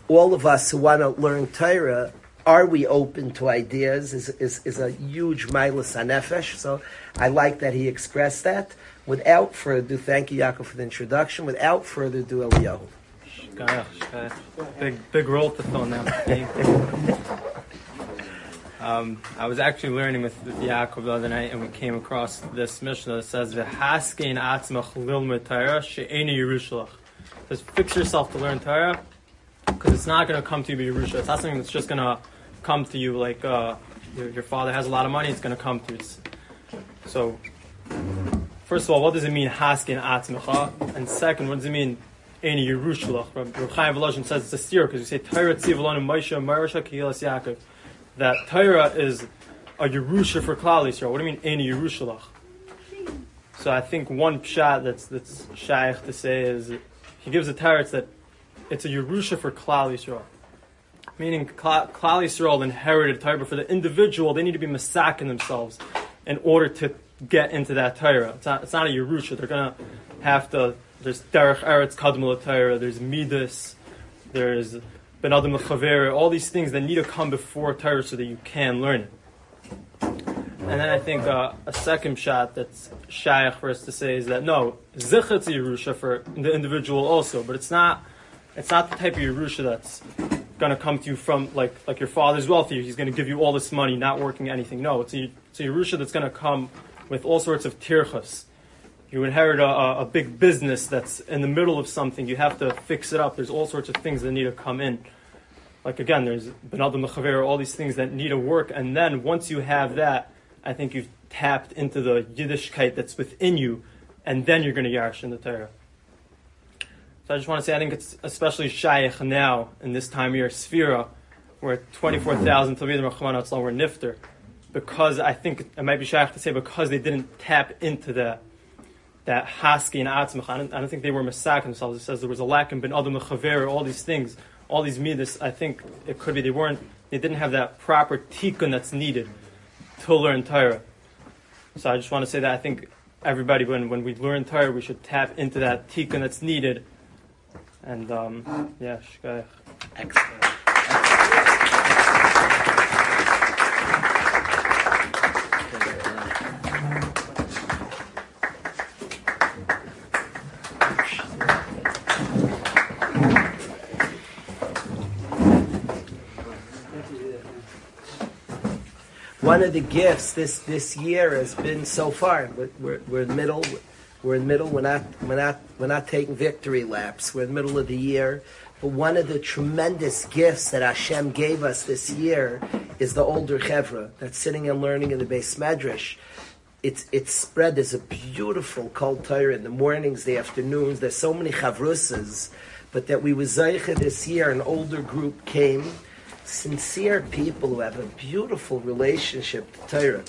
All of us who want to learn Torah, are we open to ideas? Is is, is a huge milus anefesh. So I like that he expressed that. Without further ado, thank you, Yaakov, for the introduction. Without further ado, Eliyahu.
Big, big role to fill now. um, I was actually learning with, with Yaakov the other night, and we came across this Mishnah that says, "V'haskein atzmach lilmud Torah she'eni Yerushalach." Says, fix yourself to learn Torah, because it's not going to come to you by Yerusha. It's not something that's just going to come to you like uh, your, your, father has a lot of money. It's going to come to you. So first of all, what does it mean haskin atzmecha? And second, what does it mean any Yerushalach? Reb Chaim Volozhin says it's a steer because we say Torah tzivalon Moshe Marasha Kehilas Yaakov. That Torah is a Yerusha for Klal Yisrael. What do you mean any Yerushalach? So I think one shot that's that's shaykh to say is he gives a teretz that it's a Yerusha for Klal Yisrael. Meaning Klal Yisrael inherited Torah, for the individual, they need to be masaking themselves in order to get into that Torah. It's not, it's not a Yerusha. They're going to have to, there's Derech Eretz Kadmul Torah, there's Midas, there's Ben Adam L'Chavera, all these things that need to come before Torah so that you can learn it. And then I think uh, a second shot that's shaykh for us to say is that no, zichat's Yerusha for the individual also, but it's not, it's not the type of Yerusha that's going to come to you from like like your father's wealthy. He's going to give you all this money, not working anything. No, it's a it's a Yerusha that's going to come with all sorts of tirchas. You inherit a, a, big business that's in the middle of something. You have to fix it up. There's all sorts of things that need to come in. Like again, there's Benadam Mechaver, all these things that need to work. And then once you have that, I think you've tapped into the Yiddishkeit that's within you, and then you're going to yarsh in the Torah. So I just want to say, I think it's especially shaykh now in this time of year, Sphira, where 24,000 Talmidim Rachman were nifter because I think it might be shaykh to say because they didn't tap into the that haski and atzmach. I don't, I don't think they were masak themselves. It says there was a lack in ben adam chaver, all these things, all these midas. I think it could be they weren't, they didn't have that proper tikkun that's needed to learn Torah. So I just want to say that I think everybody, when, when we learn Torah, we should tap into that tikkun that's needed. And um, yeah, shkayach.
Excellent. One of the gifts this, this year has been so far. We're, we're, we're in middle. We're in the middle. We're not, we're, not, we're not taking victory laps. We're in the middle of the year. But one of the tremendous gifts that Hashem gave us this year is the older chevra that's sitting and learning in the beis medrash. It's, it's spread. There's a beautiful cold Torah in the mornings, the afternoons. There's so many chavrusas. But that we was this year, an older group came sincere people who have a beautiful relationship to Torah,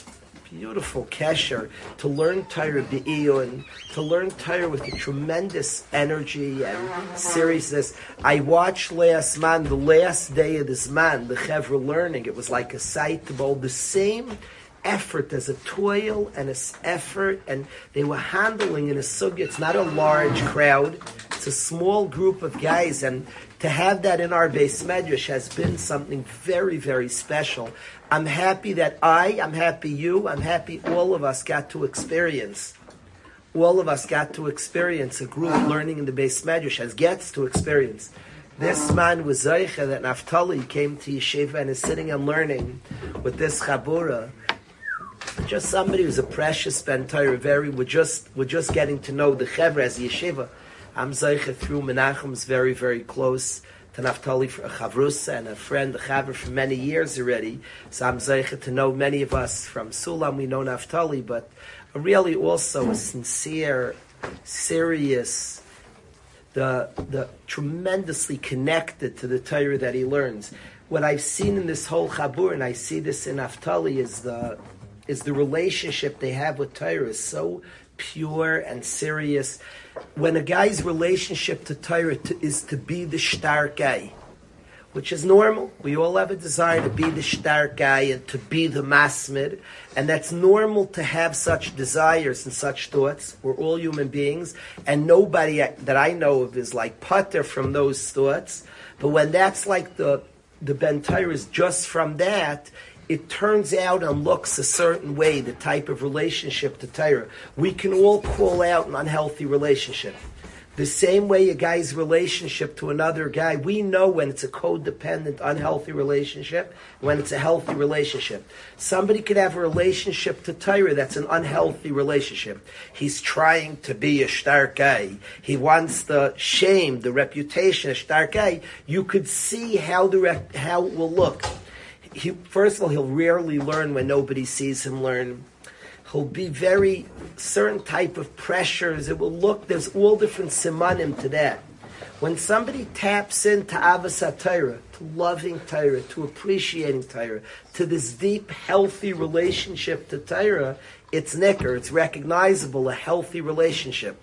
beautiful kesher, to learn Torah be'iyun, to learn Torah with a tremendous energy and seriousness. I watched last man, the last day of this man, the Chevra learning, it was like a sight to behold the same effort, there's a toil and a effort, and they were handling in a sugya. It's not a large crowd; it's a small group of guys, and to have that in our beis medrash has been something very, very special. I'm happy that I, I'm happy you, I'm happy all of us got to experience. All of us got to experience a group learning in the beis medrash as gets to experience. This man was Zaycha that Naftali came to Yeshiva and is sitting and learning with this Chabura. Just somebody who's a precious Ben very, we're just, we're just getting to know the Chevra as Yeshiva. I'm Zeicha through Menachem's very, very close to Naftali a Chavrusa and a friend, a Chaver for many years already. So I'm Zeicha to know many of us from Sulam, we know Naftali, but really also a sincere, serious, the, the tremendously connected to the Torah that he learns. What I've seen in this whole Chabur, and I see this in Naftali, is the is the relationship they have with Torah is so pure and serious. When a guy's relationship to Torah to, is to be the star guy, which is normal. We all have a desire to be the star guy and to be the masmid, and that's normal to have such desires and such thoughts. We're all human beings, and nobody that I know of is like putter from those thoughts. But when that's like the the ben is just from that, it turns out and looks a certain way, the type of relationship to Torah. We can all call out an unhealthy relationship. The same way a guy's relationship to another guy, we know when it's a codependent, unhealthy relationship, when it's a healthy relationship. Somebody could have a relationship to Torah that's an unhealthy relationship. He's trying to be a stark guy. He wants the shame, the reputation, a stark guy. You could see how the rep- how it will look he first of all he'll rarely learn when nobody sees him learn. He'll be very certain type of pressures. It will look. There's all different simanim to that. When somebody taps into Avas Torah, to loving Torah, to appreciating Torah, to this deep, healthy relationship to Torah, it's nicker, it's recognizable, a healthy relationship.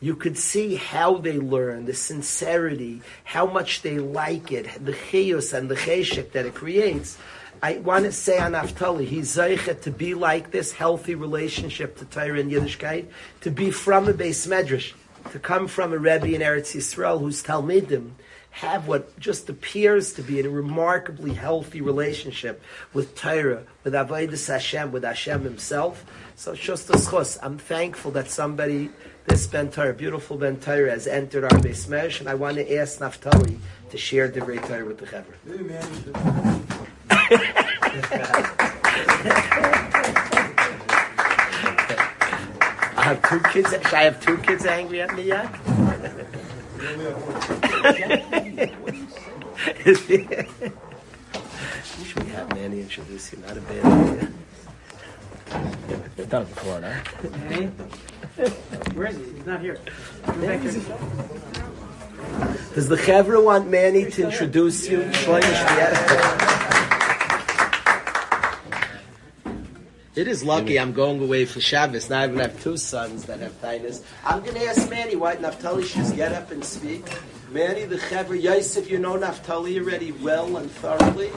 You could see how they learn, the sincerity, how much they like it, the chiyus and the cheshik that it creates. I want to say on Naftali, he's zeichet to be like this healthy relationship to Torah and Yiddishkeit, to be from a beis medrash to come from a Rebbe in Eretz Yisrael whose Talmidim have what just appears to be a remarkably healthy relationship with Torah, with Avodah Hashem, with Hashem Himself. So a schos. I'm thankful that somebody, this Ben Torah, beautiful Ben Torah, has entered our base mesh, and I want to ask Naftali to share the great Torah with the Chaver. I have two kids. Should I have two kids angry at me yet? Should we have Manny introduce you? Not a bad idea.
You've done it before, no?
Where is he? He's not here.
Does the Chevra want Manny to introduce you? It is lucky I'm going away for Shabbos. Now I even have two sons that have tinus. I'm going to ask Manny why Naftali should get up and speak. Manny, the Chevra, Yosef, you know Naftali already well and thoroughly.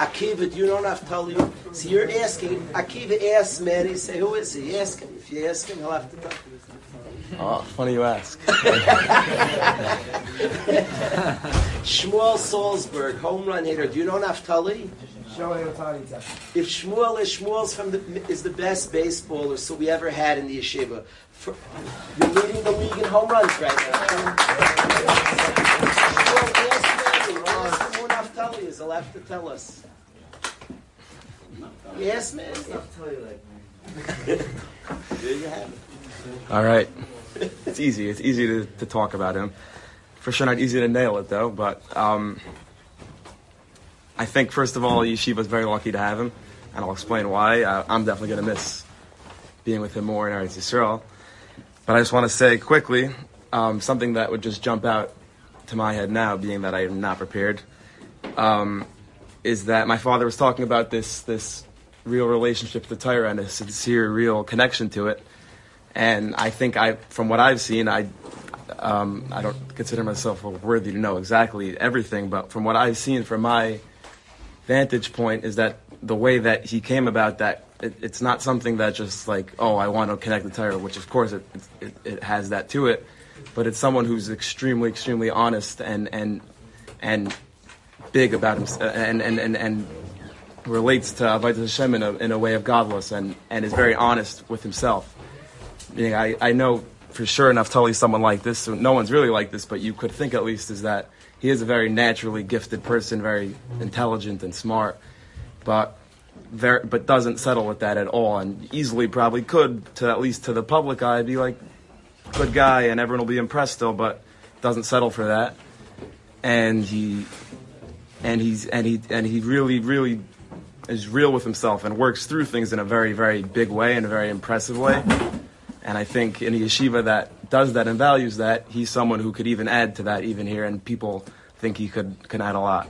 Akiva, do you know Naftali? So you're asking, Akiva asks Manny, say, who is he? Ask him. If you ask him, he'll have to talk. To you.
Oh, funny you ask. [laughs]
Shmuel Salzberg, home run hitter. Do you know Naftali? If Shmuel is Shmuel's from the is the best baseballer so we ever had in the yeshiva. For, you're leading the league in home runs right now. Him who Naftali is. He'll have to tell us. Yes, man. there you have it.
All right. It's easy. It's easy to, to talk about him. For sure, not easy to nail it though. But um, I think first of all, Yeshiva's very lucky to have him, and I'll explain why. Uh, I'm definitely going to miss being with him more in Eretz Yisrael. But I just want to say quickly um, something that would just jump out to my head now, being that I am not prepared, um, is that my father was talking about this this real relationship to Torah and a sincere, real connection to it. And I think I, from what I've seen, I, um, I don't consider myself worthy to know exactly everything, but from what I've seen from my vantage point is that the way that he came about that, it, it's not something that just like, oh, I want to connect the Torah, which of course it, it, it has that to it, but it's someone who's extremely, extremely honest and and and big about himself uh, and and and, and relates to uh, Avodah Hashem in a, in a way of godless and, and is very honest with himself. Meaning, I, I know for sure Naftali is someone like this. So no one's really like this, but you could think at least is that he is a very naturally gifted person, very intelligent and smart, but very, but doesn't settle with that at all, and easily probably could to at least to the public eye be like good guy, and everyone will be impressed still, but doesn't settle for that, and he and he's and he and he really really is real with himself and works through things in a very very big way in a very impressive way and i think in a yeshiva that does that and values that he's someone who could even add to that even here and people think he could can add a lot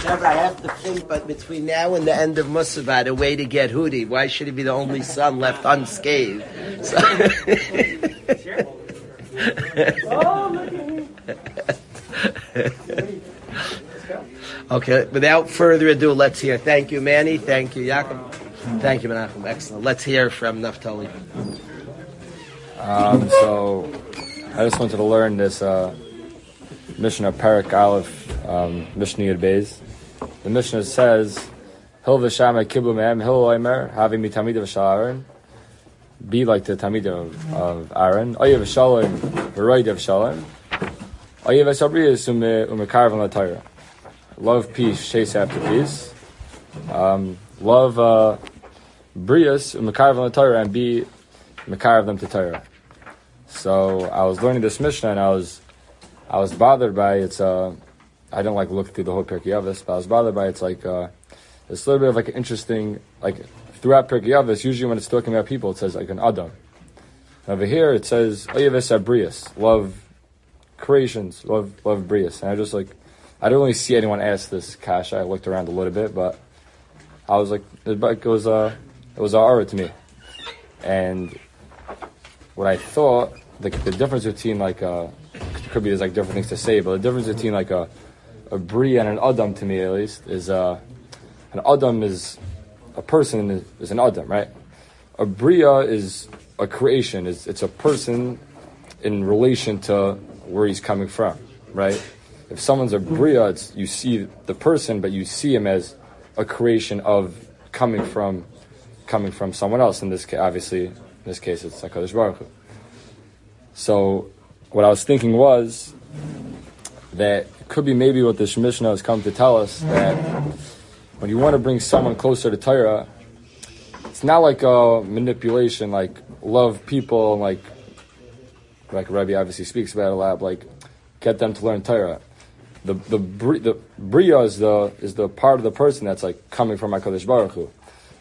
Trevor, I have to think, but between now and the end of Musavad, a way to get Hudi. Why should he be the only son left unscathed? So- [laughs] [laughs] okay, without further ado, let's hear. Thank you, Manny. Thank you, Yaakov. Thank you, Menachem. Excellent. Let's hear from Naftali.
Um, so I just wanted to learn this uh, Mishnah Parak Aleph um, Mishnah Beis. The Mishnah says, "Hil v'shama kiblu me'em hil oimer havi mitamid v'shal Aaron." Be like the tamid of, of Aaron. Oyev v'shalom v'roid v'shalom. Oyev v'sabriyas umekarvan l'Torah. Love peace, chase after peace. Um, love uh, brias umekarvan l'Torah and be mekar them to Torah. So I was learning this Mishnah and I was I was bothered by its uh, I didn't like look through the whole Pirkei Avos, but I was bothered by it's like uh, it's a little bit of like an interesting like throughout Pirkei Avos. Usually when it's talking about people, it says like an Adam. Over here it says Oyeves Abrius, love creations, love love Brius, and I just like I don't really see anyone ask this cash. I looked around a little bit, but I was like it was uh it was aura to me, and what I thought the, the difference between like uh could be there's like different things to say, but the difference between like a a bri and an adam to me at least is uh an adam is a person is, is an adam, right? A bria is a creation. It's, it's a person in relation to where he's coming from, right? If someone's a mm-hmm. bria, it's, you see the person, but you see him as a creation of coming from coming from someone else. In this case, obviously, in this case, it's Hakadosh Baruch Hu. So, what I was thinking was that it could be maybe what this Mishnah has come to tell us that when you want to bring someone closer to Torah, it's not like a manipulation, like love people, like like Rabbi obviously speaks about a lot, like get them to learn Torah. The the the bria is the is the part of the person that's like coming from my Hakadosh Baruch Hu.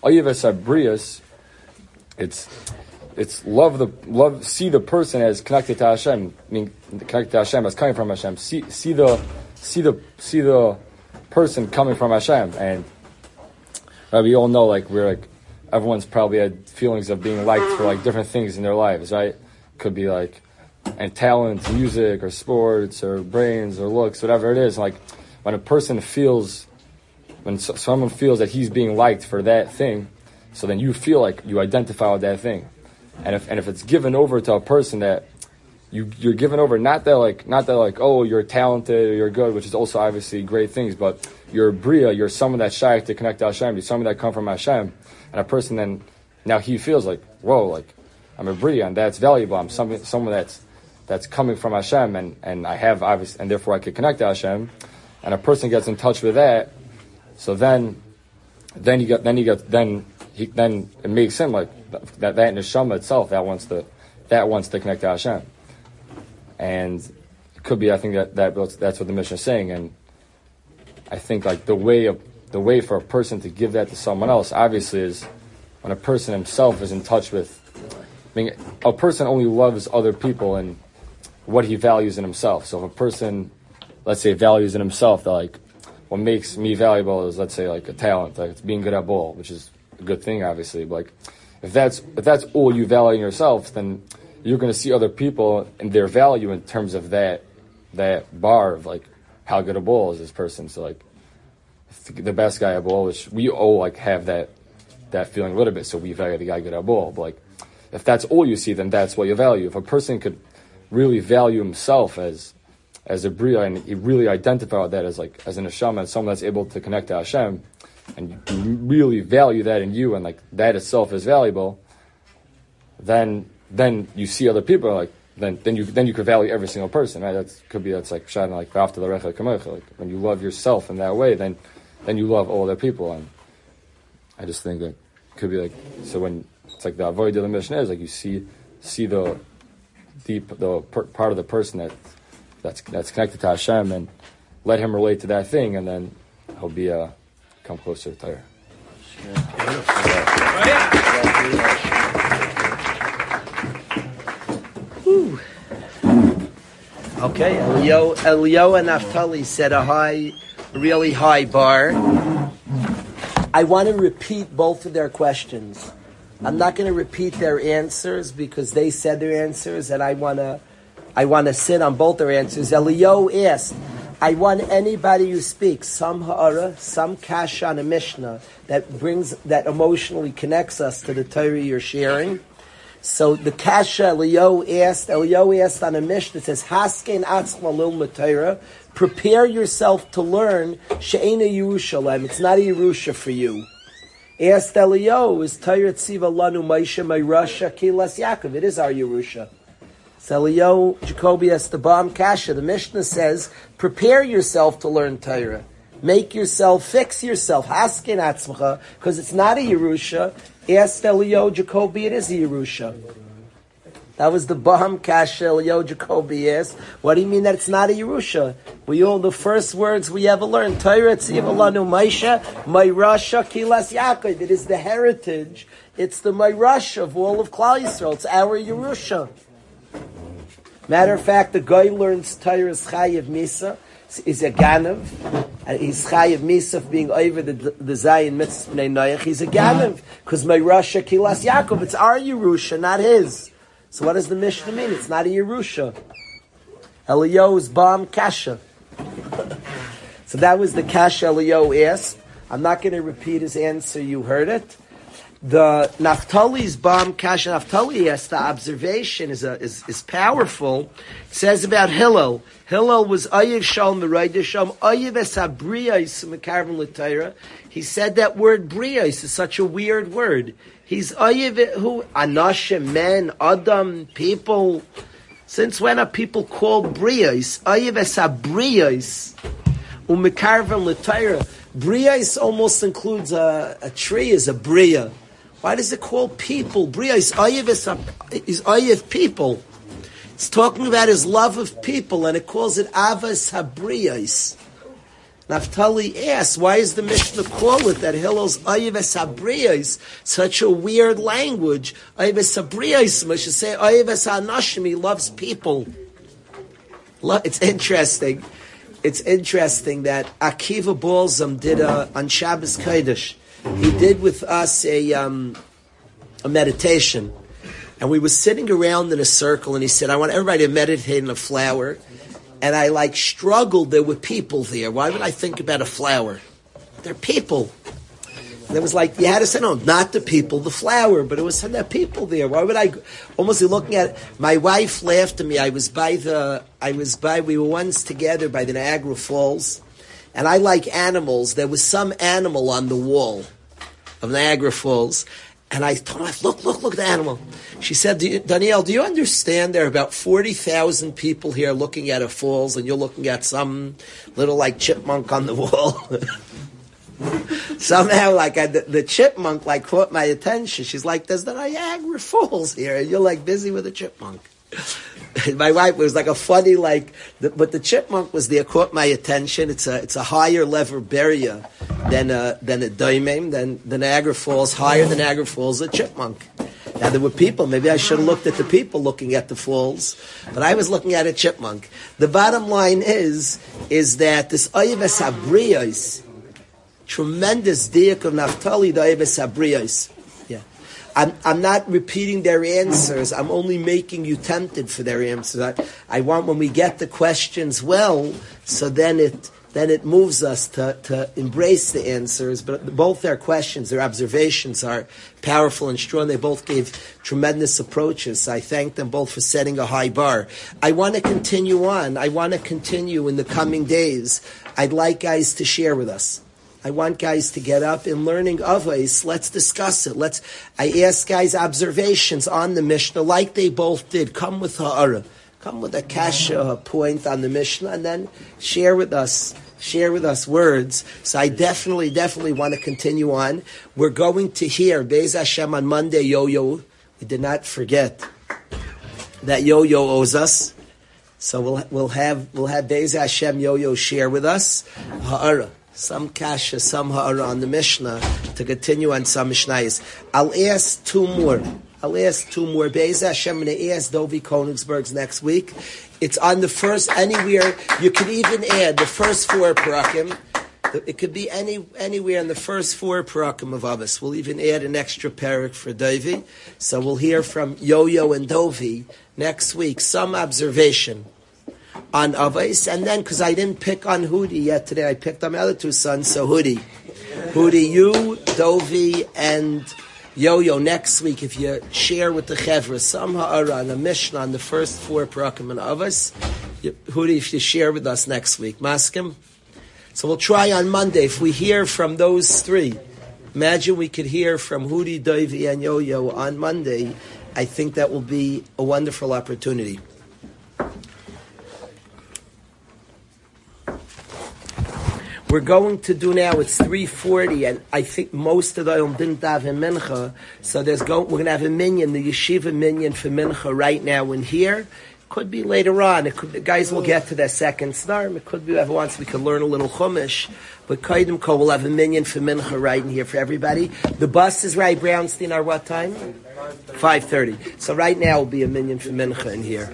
Oyeves brias, it's it's love the love see the person as connected to Hashem, I mean connected to Hashem as coming from Hashem. See see the see the see the person coming from Hashem, and we all know like we're like everyone's probably had feelings of being liked for like different things in their lives, right? Could be like and talent, music, or sports, or brains, or looks, whatever it is. Like when a person feels, when someone feels that he's being liked for that thing, so then you feel like you identify with that thing, and if and if it's given over to a person that you you're given over, not that like not that like oh you're talented or you're good, which is also obviously great things, but you're bria, you're someone that's shy to connect to Hashem, you're someone that come from Hashem, and a person then now he feels like whoa like I'm a bria and that's valuable. I'm someone someone that's that's coming from Hashem, and, and I have obviously, and therefore I could connect to Hashem, and a person gets in touch with that, so then, then you get, then you get, then he, then it makes him like that that neshama itself that wants to, that wants to connect to Hashem, and it could be I think that, that that's what the mission is saying, and I think like the way of the way for a person to give that to someone else obviously is when a person himself is in touch with. I mean, a person only loves other people and what he values in himself. So if a person, let's say, values in himself that like what makes me valuable is let's say like a talent, like it's being good at ball, which is a good thing, obviously. But like if that's if that's all you value in yourself, then you're going to see other people and their value in terms of that that bar of like how good a ball is this person. So like the best guy at ball, which we all like have that that feeling a little bit. So we value the guy good at ball. But like if that's all you see, then that's what you value. If a person could really value himself as as a bria, and he really identify that as like as an neshama, as someone that's able to connect to Hashem, and really value that in you, and like that itself is valuable. Then then you see other people like then then you then you could value every single person, right? That could be that's like shining like after the recha like when you love yourself in that way, then then you love all other people, and I just think that could be like so when it's like the avoid the mission is like you see see the deep the per, part of the person that that's that's connected to Hashem and let him relate to that thing, and then he'll be uh, come closer to Torah.
Okay, Elio, and Naftali set a high, really high bar. I want to repeat both of their questions. I'm not going to repeat their answers because they said their answers, and I want to, I want to sit on both their answers. Elio asked, I want anybody who speaks some ha'ara, some kash on a mishnah that brings that emotionally connects us to the Torah you're sharing. So the kasha Elio asked, Elio asked on a mishnah that says, Haskein atzma lil matayra, prepare yourself to learn she'ena Yerushalem. It's not a Yerusha for you. Asked Elio, is Torah Tziva Lanu Maisha Mayrasha Kilas Yaakov? It is our Yerusha. So Elio, Jacoby asked the bomb Kasha. The Mishnah says, prepare yourself to learn Torah. Make yourself, fix yourself, haskin atzmacha, because it's not a Yerusha. Asked Elio, Jacoby, it is a Yerusha. That was the Baham Kashel Yo Jacoby asked. What do you mean that it's not a Yerusha? We all the first words we ever learned. Torah Tziv Alanu Maisha, Mayrasha Kilas Yaakov. It is the heritage. It's the Mayrasha of all of Klal Yisrael. It's our Yerusha. Matter of fact, the guy learns Torah's Chayiv Misa is a Ganav. And he's Chayiv Misa of being over the, the Zion Mitzvah Bnei. He's a Ganav. Because Mayrasha Kilas Yaakov. It's our Yerusha, not his. So what does the Mishnah mean? It's not a Yerusha. Eliyahu's bomb kasha. so that was the kasha Eliyahu asked. I'm not going to repeat his answer. You heard it. The Naftali's bomb kasha Naftali yes, The observation is a, is, is powerful. It says about Hillel. Hillel was ayiv shalom v'raydisham ayiv esabriyais mekarvim l'tayra. He said that word briyais is such a weird word. He's ayiv who anashim men adam people. Since when are people called briyais? Ayiv esabriyais umekarvim l'tayra. Briyais almost includes a, a tree as a briya. Why does it call people? Briyais ayiv is ayiv people. It's talking about his love of people, and it calls it Avas Habriyas. Naftali asks, why is the Mishnah call it that Hillel's Ayves Habriyas such a weird language? Ayves Habriyas, we should say Ayves Hanashim, he loves people. It's interesting. It's interesting that Akiva Balsam did a, on Shabbos Kodesh. He did with us a, um, a meditation. And we were sitting around in a circle, and he said, I want everybody to meditate on a flower. And I like struggled. There were people there. Why would I think about a flower? They're people. And it was like you had to say no, not the people, the flower, but it was some people there. Why would I? Almost looking at it. my wife laughed at me. I was by the, I was by. We were once together by the Niagara Falls, and I like animals. There was some animal on the wall of Niagara Falls, and I told her, look, look, look at the animal. She said, do you, Danielle, do you understand there are about 40,000 people here looking at a falls and you're looking at some little like chipmunk on the wall? [laughs] Somehow, like I, the, the, chipmunk, like caught my attention. She's like, "There's the Niagara Falls here," and you're like busy with a chipmunk. [laughs] my wife was like a funny, like, the, but the chipmunk was there, caught my attention. It's a it's a higher level barrier than a than a daimim, than the Niagara Falls. Higher than Niagara Falls, a chipmunk. Now there were people. Maybe I should have looked at the people looking at the falls, but I was looking at a chipmunk. The bottom line is is that this Ayves Habriyos, tremendous diak of Naftali, the Ayves. I'm, I'm not repeating their answers. I'm only making you tempted for their answers. I, I want when we get the questions well, so then it then it moves us to, to embrace the answers. But both their questions, their observations are powerful and strong. They both gave tremendous approaches. I thank them both for setting a high bar. I want to continue on. I want to continue in the coming days. I'd like guys to share with us. I want guys to get up in learning Avos. Let's discuss it. Let's. I ask guys observations on the Mishnah, like they both did. Come with ha'ara. Come with a kasha point on the Mishnah, and then share with us share with us words. So I definitely, definitely want to continue on. We're going to hear Bez Hashem on Monday, Yo Yo. We did not forget that Yo Yo owes us. So we'll we'll have we'll have Bez Hashem Yo Yo share with us Ha'ara. Some kasha, some ha'ara on the Mishnah to continue on some Mishnayos. I'll ask two more. I'll ask two more. Be'ez Hashem, and ask Dovi Konigsberg's next week. It's on the first, anywhere. You could even add the first four parakim. It could be any anywhere in the first four parakim of Avos. We'll even add an extra parak for Dovi. So we'll hear from Yo-Yo and Dovi next week. Some observation on Avos, and then because I didn't pick on Hudi yet today, I picked on my other two sons. So Hudi, Hudi, you, Dovi, and Yo-Yo next week, if you share with the Chevra some ha'ara on the Mishnah on the first four parakim and Avos, Hudi, if you share with us next week, Maskim. So we'll try on Monday. If we hear from those three, imagine we could hear from Hudi, Dovi, and Yo-Yo on Monday. I think that will be a wonderful opportunity. We're going to do now. It's three forty, and I think most of the Oyom didn't have a mincha. So there's go. We're going to have a minyan, the yeshiva minyan for mincha right now in here. Could be later on. It could, the guys will get to their second snarm. It could be whoever wants. We can learn a little chumash. But Kaidim Ko will have a minyan for mincha right in here for everybody. The bus is right. Brownstein are what time? Five thirty. So right now will be a minyan for mincha in here.